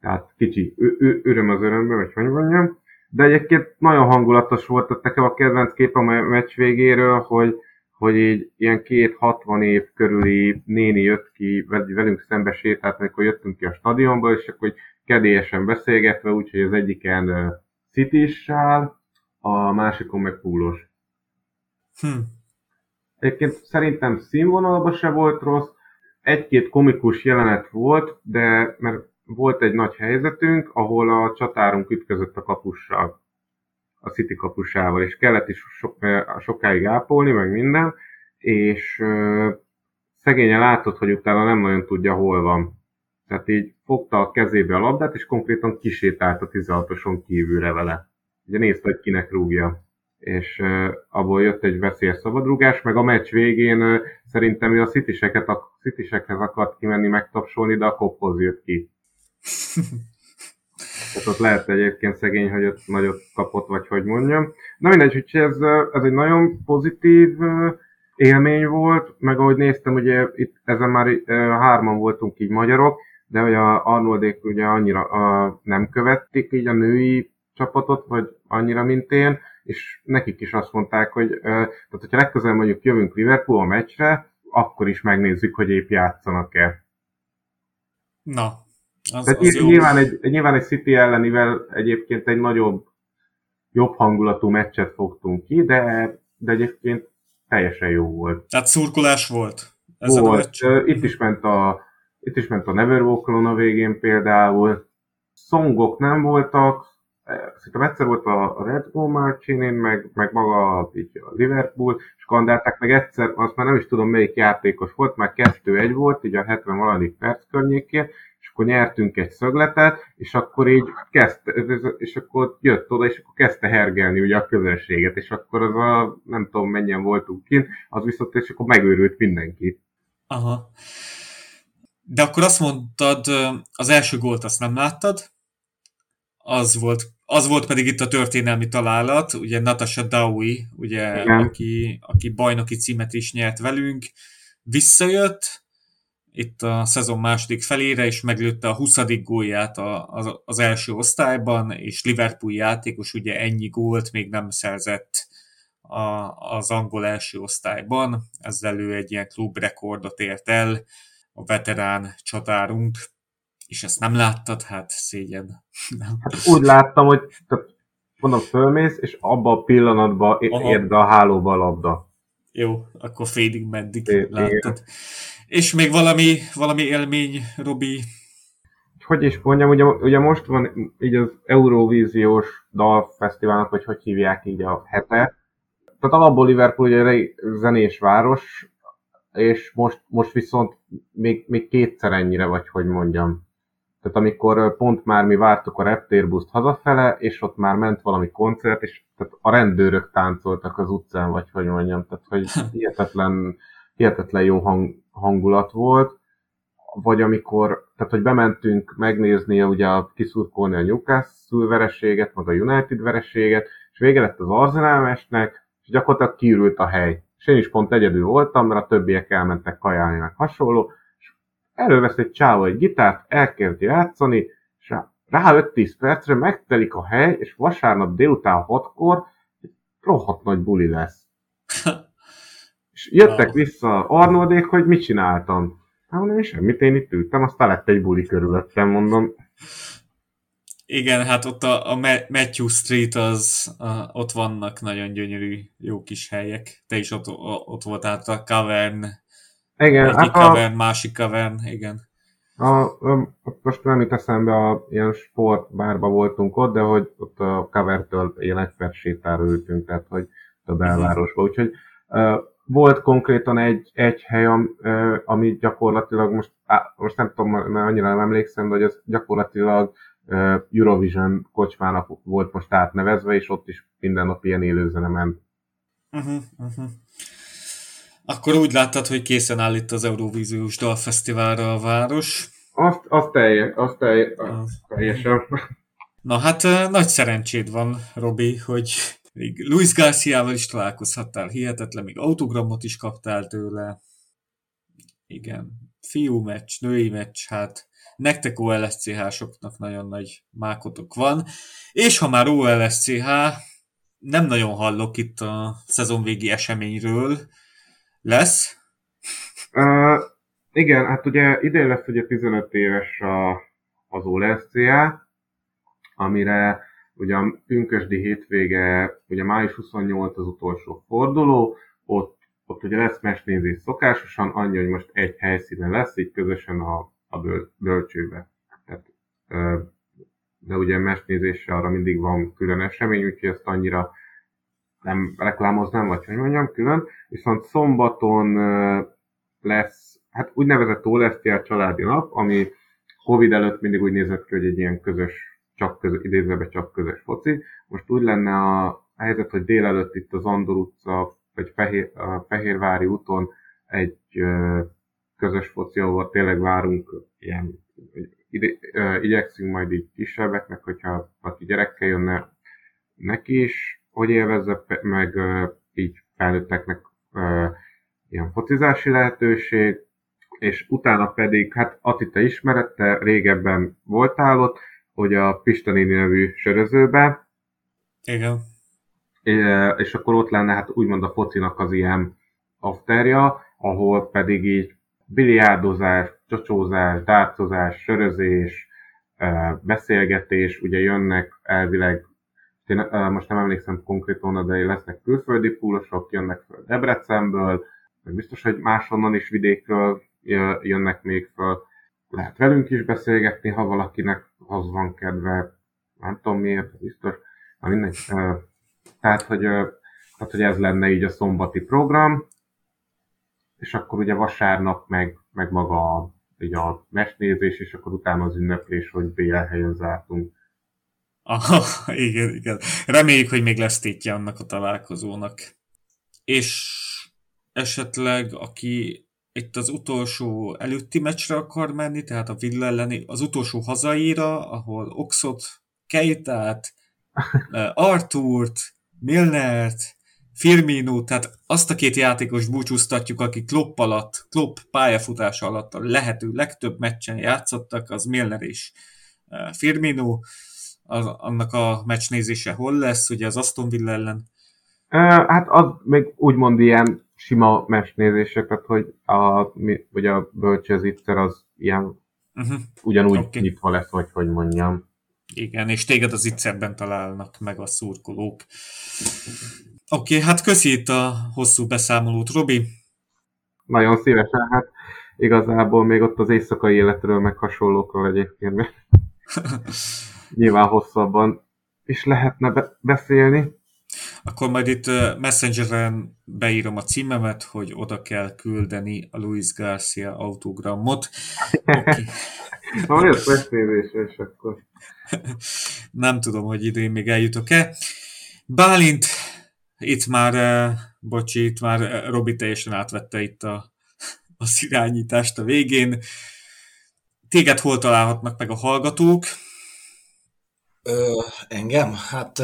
Tehát kicsi ő, öröm az örömbe, vagy hogy mondjam. De egyébként nagyon hangulatos volt, tehát nekem a kedvenc kép a meccs végéről, hogy, hogy így ilyen két 60 év körüli néni jött ki, velünk szembe sétált, amikor jöttünk ki a stadionból, és akkor kedélyesen beszélgetve, úgyhogy az egyiken City-sál, a másikon meg púlos. Hm. Egyébként szerintem színvonalban se volt rossz, egy-két komikus jelenet volt, de mert volt egy nagy helyzetünk, ahol a csatárunk ütközött a kapussal, a City kapusával, és kellett is sok, sokáig ápolni, meg minden, és ö, szegénye látott, hogy utána nem nagyon tudja, hol van. Tehát így fogta a kezébe a labdát, és konkrétan kisétált a 16-oson kívülre vele. Ugye nézte, hogy kinek rúgja és abból jött egy veszélyes szabadrugás, meg a meccs végén szerintem ő a citiseket, a citisekhez akart kimenni megtapsolni, de a kophoz jött ki. Tehát ott lehet egyébként szegény, hogy ott nagyot kapott, vagy hogy mondjam. Na mindegy, hogy ez, ez egy nagyon pozitív élmény volt, meg ahogy néztem, ugye itt ezen már hárman voltunk így magyarok, de hogy a Arnoldék ugye annyira a, nem követték így a női csapatot, vagy annyira, mint én, és nekik is azt mondták, hogy tehát hogyha legközelebb mondjuk jövünk Liverpool a meccsre, akkor is megnézzük, hogy épp játszanak-e. Na, az, Tehát az nyilván, jó. egy, nyilván egy City ellenivel egyébként egy nagyobb, jobb hangulatú meccset fogtunk ki, de, de egyébként teljesen jó volt. Tehát szurkolás volt? Ez volt. A? Itt is ment a, itt is ment a Never Walk a végén például. Szongok nem voltak, szerintem egyszer volt a Red Bull Marchinin, meg, meg maga így a Liverpool, és kandálták meg egyszer, azt már nem is tudom melyik játékos volt, már 2-1 volt, így a 70 valadik perc környékén, és akkor nyertünk egy szögletet, és akkor így kezdte, és akkor jött oda, és akkor kezdte hergelni ugye a közönséget, és akkor az a, nem tudom mennyien voltunk kint, az viszont, és akkor megőrült mindenki. Aha. De akkor azt mondtad, az első gólt azt nem láttad, az volt az volt pedig itt a történelmi találat, ugye Natasha Dowie, ugye, aki, aki bajnoki címet is nyert velünk, visszajött, itt a szezon második felére, és meglőtte a 20. gólját az, az első osztályban, és Liverpool játékos ugye ennyi gólt még nem szerzett a, az angol első osztályban, ezzel ő egy ilyen klubrekordot ért el, a veterán csatárunk, és ezt nem láttad, hát szégyen. Nem. Hát úgy láttam, hogy mondom, fölmész, és abban a pillanatban érd a hálóba a labda. Jó, akkor félig meddig é, láttad. Igen. És még valami, valami élmény, Robi? Hogy is mondjam, ugye, ugye most van így az Eurovíziós dalfesztiválnak, vagy hogy hívják így a hete. Tehát alapból Liverpool ugye egy zenés város, és most, most viszont még, még kétszer ennyire, vagy hogy mondjam. Tehát amikor pont már mi vártuk a reptérbuszt hazafele, és ott már ment valami koncert, és tehát a rendőrök táncoltak az utcán, vagy hogy mondjam, tehát hogy hihetetlen, hihetetlen jó hang, hangulat volt. Vagy amikor, tehát hogy bementünk megnézni, ugye a, kiszurkolni a Newcastle vereséget, meg a United vereséget, és vége lett az Arsenal mesnek, és gyakorlatilag kiürült a hely. És én is pont egyedül voltam, mert a többiek elmentek kajálni, meg hasonló, elővesz egy csávó egy gitárt, elkezdi játszani, és rá 5-10 percre megtelik a hely, és vasárnap délután 6-kor egy rohadt nagy buli lesz. és jöttek wow. vissza Arnoldék, hogy mit csináltam. Hát mondom, semmit, én itt ültem, aztán lett egy buli körülöttem, mondom. Igen, hát ott a, a Matthew Street, az a, ott vannak nagyon gyönyörű, jó kis helyek. Te is ott, ott voltál a Cavern igen, Egyik hát a, kavern, másik kavern, igen. A, a, most nem itt eszembe, a ilyen sportbárba voltunk ott, de hogy ott a kavertől ilyen egy sétára ültünk, tehát hogy a belvárosba. Úgyhogy uh, volt konkrétan egy, egy hely, am, uh, ami gyakorlatilag most, á, most nem tudom, mert annyira nem emlékszem, de hogy ez gyakorlatilag uh, Eurovision kocsmának volt most átnevezve, és ott is minden nap ilyen élőzene ment. Uh-huh, uh-huh. Akkor úgy láttad, hogy készen áll itt az Eurovíziós Dalfesztiválra a város. Azt, azt, telje, azt, telje, azt teljesen. Na hát nagy szerencséd van, Robi, hogy még Luis Garciával is találkozhattál, hihetetlen, még autogramot is kaptál tőle. Igen, fiú meccs, női meccs, hát nektek OLSCH-soknak nagyon nagy mákotok van. És ha már OLSCH, nem nagyon hallok itt a szezonvégi eseményről, lesz? Uh, igen, hát ugye idén lesz ugye 15 éves a, az OLSCA, amire ugye a pünkösdi hétvége, ugye május 28 az utolsó forduló, ott, ott ugye lesz mesnézés szokásosan, annyi, hogy most egy helyszínen lesz, így közösen a, a böl, bölcsőbe. Tehát, de ugye mesnézésre arra mindig van külön esemény, úgyhogy ezt annyira nem reklámoznám, vagy hogy mondjam, külön. Viszont szombaton lesz, hát úgynevezett Tólesztiár családi nap, ami Covid előtt mindig úgy nézett ki, hogy egy ilyen közös, csak közös, idézőbe csak közös foci. Most úgy lenne a helyzet, hogy délelőtt itt az Andor utca, vagy Fehér, a Fehérvári úton egy közös foci, ahol tényleg várunk ilyen, ide, igyekszünk majd így kisebbeknek, hogyha aki gyerekkel jönne, neki is, hogy élvezze meg így felnőtteknek ilyen focizási lehetőség, és utána pedig, hát Ati, te ismered, te régebben voltál ott, hogy a Pista néni nevű sörözőbe. Igen. És akkor ott lenne hát úgymond a focinak az ilyen afterja, ahol pedig így biliárdozás, csocsózás, dárcozás, sörözés, beszélgetés, ugye jönnek elvileg, én most nem emlékszem konkrétan, de lesznek külföldi púlosok, jönnek föl Debrecenből, meg biztos, hogy máshonnan is vidékről jönnek még föl. Lehet velünk is beszélgetni, ha valakinek az van kedve, nem tudom miért, biztos. Na mindegy. Tehát, hogy, tehát, hogy ez lenne így a szombati program, és akkor ugye vasárnap meg, meg maga így a mesnézés, és akkor utána az ünneplés, hogy BL helyen zártunk. Aha, igen, igen. Reméljük, hogy még lesz tétje annak a találkozónak. És esetleg, aki itt az utolsó előtti meccsre akar menni, tehát a Villa elleni, az utolsó hazaira, ahol Oxot, Keitát, eh, Artúrt, Milnert, Firmino, tehát azt a két játékos búcsúztatjuk, akik Klopp alatt, Klopp pályafutása alatt a lehető legtöbb meccsen játszottak, az Milner és eh, Firmino, az, annak a meccsnézése hol lesz, ugye az Aston Villa ellen? Hát az még úgymond ilyen sima mesnézések, tehát hogy a, hogy a bölcsőzitzer az ilyen uh-huh. ugyanúgy okay. nyitva lesz, vagy hogy mondjam. Igen, és téged az ittszerben találnak meg a szurkolók. Oké, okay, hát köszi itt a hosszú beszámolót, Robi. Nagyon szívesen, hát igazából még ott az éjszakai életről, meg hasonlókról egyébként. Nyilván hosszabban is lehetne be- beszélni. Akkor majd itt Messengeren beírom a címemet, hogy oda kell küldeni a Luis Garcia autogramot. Okay. Na, és akkor. Nem tudom, hogy idén még eljutok-e. Bálint, itt már, bocsi, itt már Robi teljesen átvette itt a, a irányítást a végén. Téged hol találhatnak meg a hallgatók? Ö, engem? Hát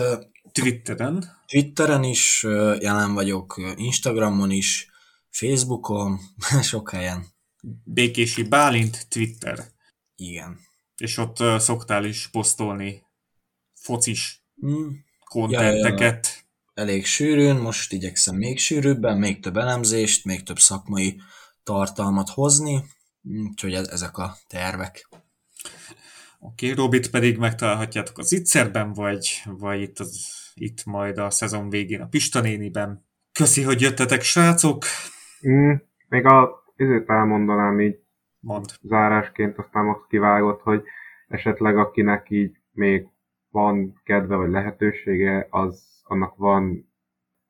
Twitteren. Twitteren is jelen vagyok, Instagramon is, Facebookon, sok helyen. Békési Bálint, Twitter. Igen. És ott uh, szoktál is posztolni focis mm. kontenteket. Ja, ja. Elég sűrűn, most igyekszem még sűrűbben, még több elemzést, még több szakmai tartalmat hozni, úgyhogy ezek a tervek. Oké, okay, Robit pedig megtalálhatjátok az Itzerben, vagy, vagy itt, az, itt majd a szezon végén a Pista néniben. Köszi, hogy jöttetek, srácok! Mm, még a ezért elmondanám így Mond. zárásként, aztán most kivágott, hogy esetleg akinek így még van kedve vagy lehetősége, az annak van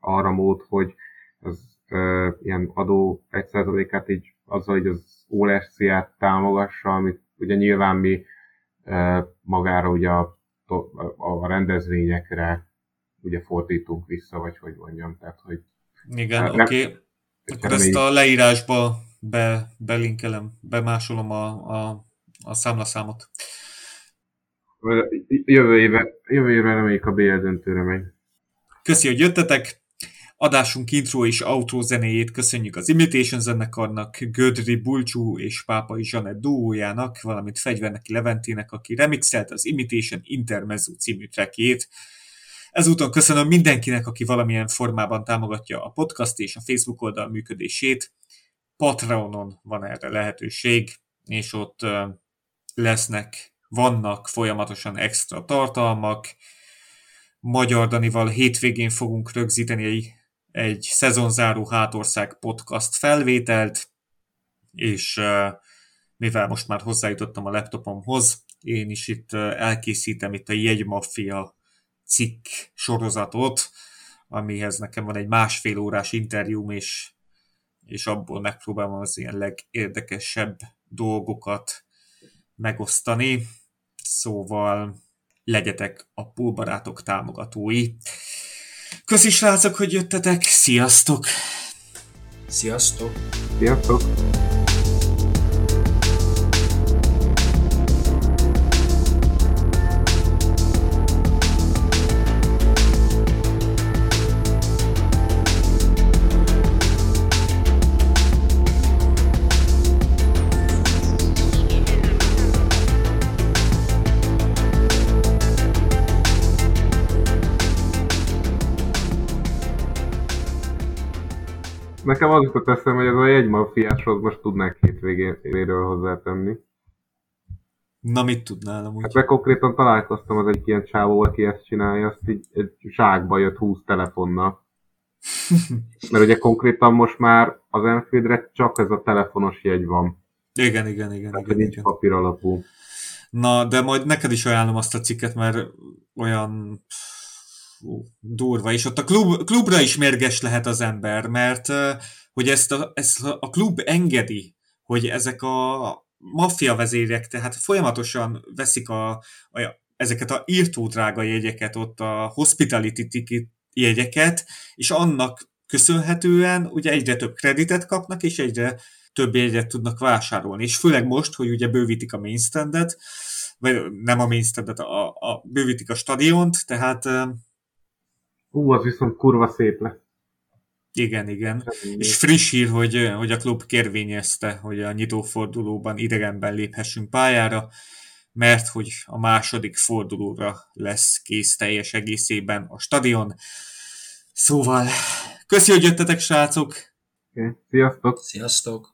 arra mód, hogy az ö, ilyen adó 1%-át így azzal, hogy az OLSC-át támogassa, amit ugye nyilván mi magára ugye a, a rendezvényekre ugye fordítunk vissza, vagy hogy mondjam, tehát hogy... Igen, oké. Okay. Akkor ezt a leírásba be, belinkelem, bemásolom a, a, a számlaszámot. Jövő éve, jövő éve reméljük a BL döntőre megy. Köszi, hogy jöttetek. Adásunk intro és outro zenéjét köszönjük az Imitation zenekarnak, Gödri Bulcsú és Pápai Zsanett duójának, valamint Fegyverneki Leventének, aki remixelt az Imitation Intermezzo című trackjét. Ezúton köszönöm mindenkinek, aki valamilyen formában támogatja a podcast és a Facebook oldal működését. Patreonon van erre lehetőség, és ott lesznek, vannak folyamatosan extra tartalmak, Magyar Danival hétvégén fogunk rögzíteni egy, egy szezonzáró hátország podcast felvételt, és mivel most már hozzájutottam a laptopomhoz, én is itt elkészítem itt a Jegymafia cikk sorozatot, amihez nekem van egy másfél órás interjúm, és, és abból megpróbálom az ilyen legérdekesebb dolgokat megosztani. Szóval legyetek a pulbarátok támogatói. Köszi srácok, hogy jöttetek, sziasztok! Sziasztok! Sziasztok! Az jutott eszem, hogy ez a jegymafiáshoz most tudnák hétvégéről hozzátenni. Na, mit tudnál amúgy? Hát meg konkrétan találkoztam az egy ilyen csávó, aki ezt csinálja, azt így egy zsákba jött 20 telefonnal. Mert ugye konkrétan most már az Enfieldre csak ez a telefonos jegy van. Igen, igen, igen. Tehát igen, nincs igen. papír alapú. Na, de majd neked is ajánlom azt a cikket, mert olyan durva, és ott a klub, klubra is mérges lehet az ember, mert hogy ezt a, ezt a klub engedi, hogy ezek a maffia vezérek, tehát folyamatosan veszik a, a, ezeket a írtó drága jegyeket, ott a hospitality ticket jegyeket, és annak köszönhetően ugye egyre több kreditet kapnak, és egyre több jegyet tudnak vásárolni. És főleg most, hogy ugye bővítik a mainstandet, vagy nem a mainstandet, a, a bővítik a stadiont, tehát Ú, az viszont kurva szép lesz. Igen, igen. És friss hír, hogy, hogy a klub kérvényezte, hogy a nyitófordulóban idegenben léphessünk pályára, mert hogy a második fordulóra lesz kész teljes egészében a stadion. Szóval, köszi, hogy jöttetek, srácok! Okay. Sziasztok! Sziasztok!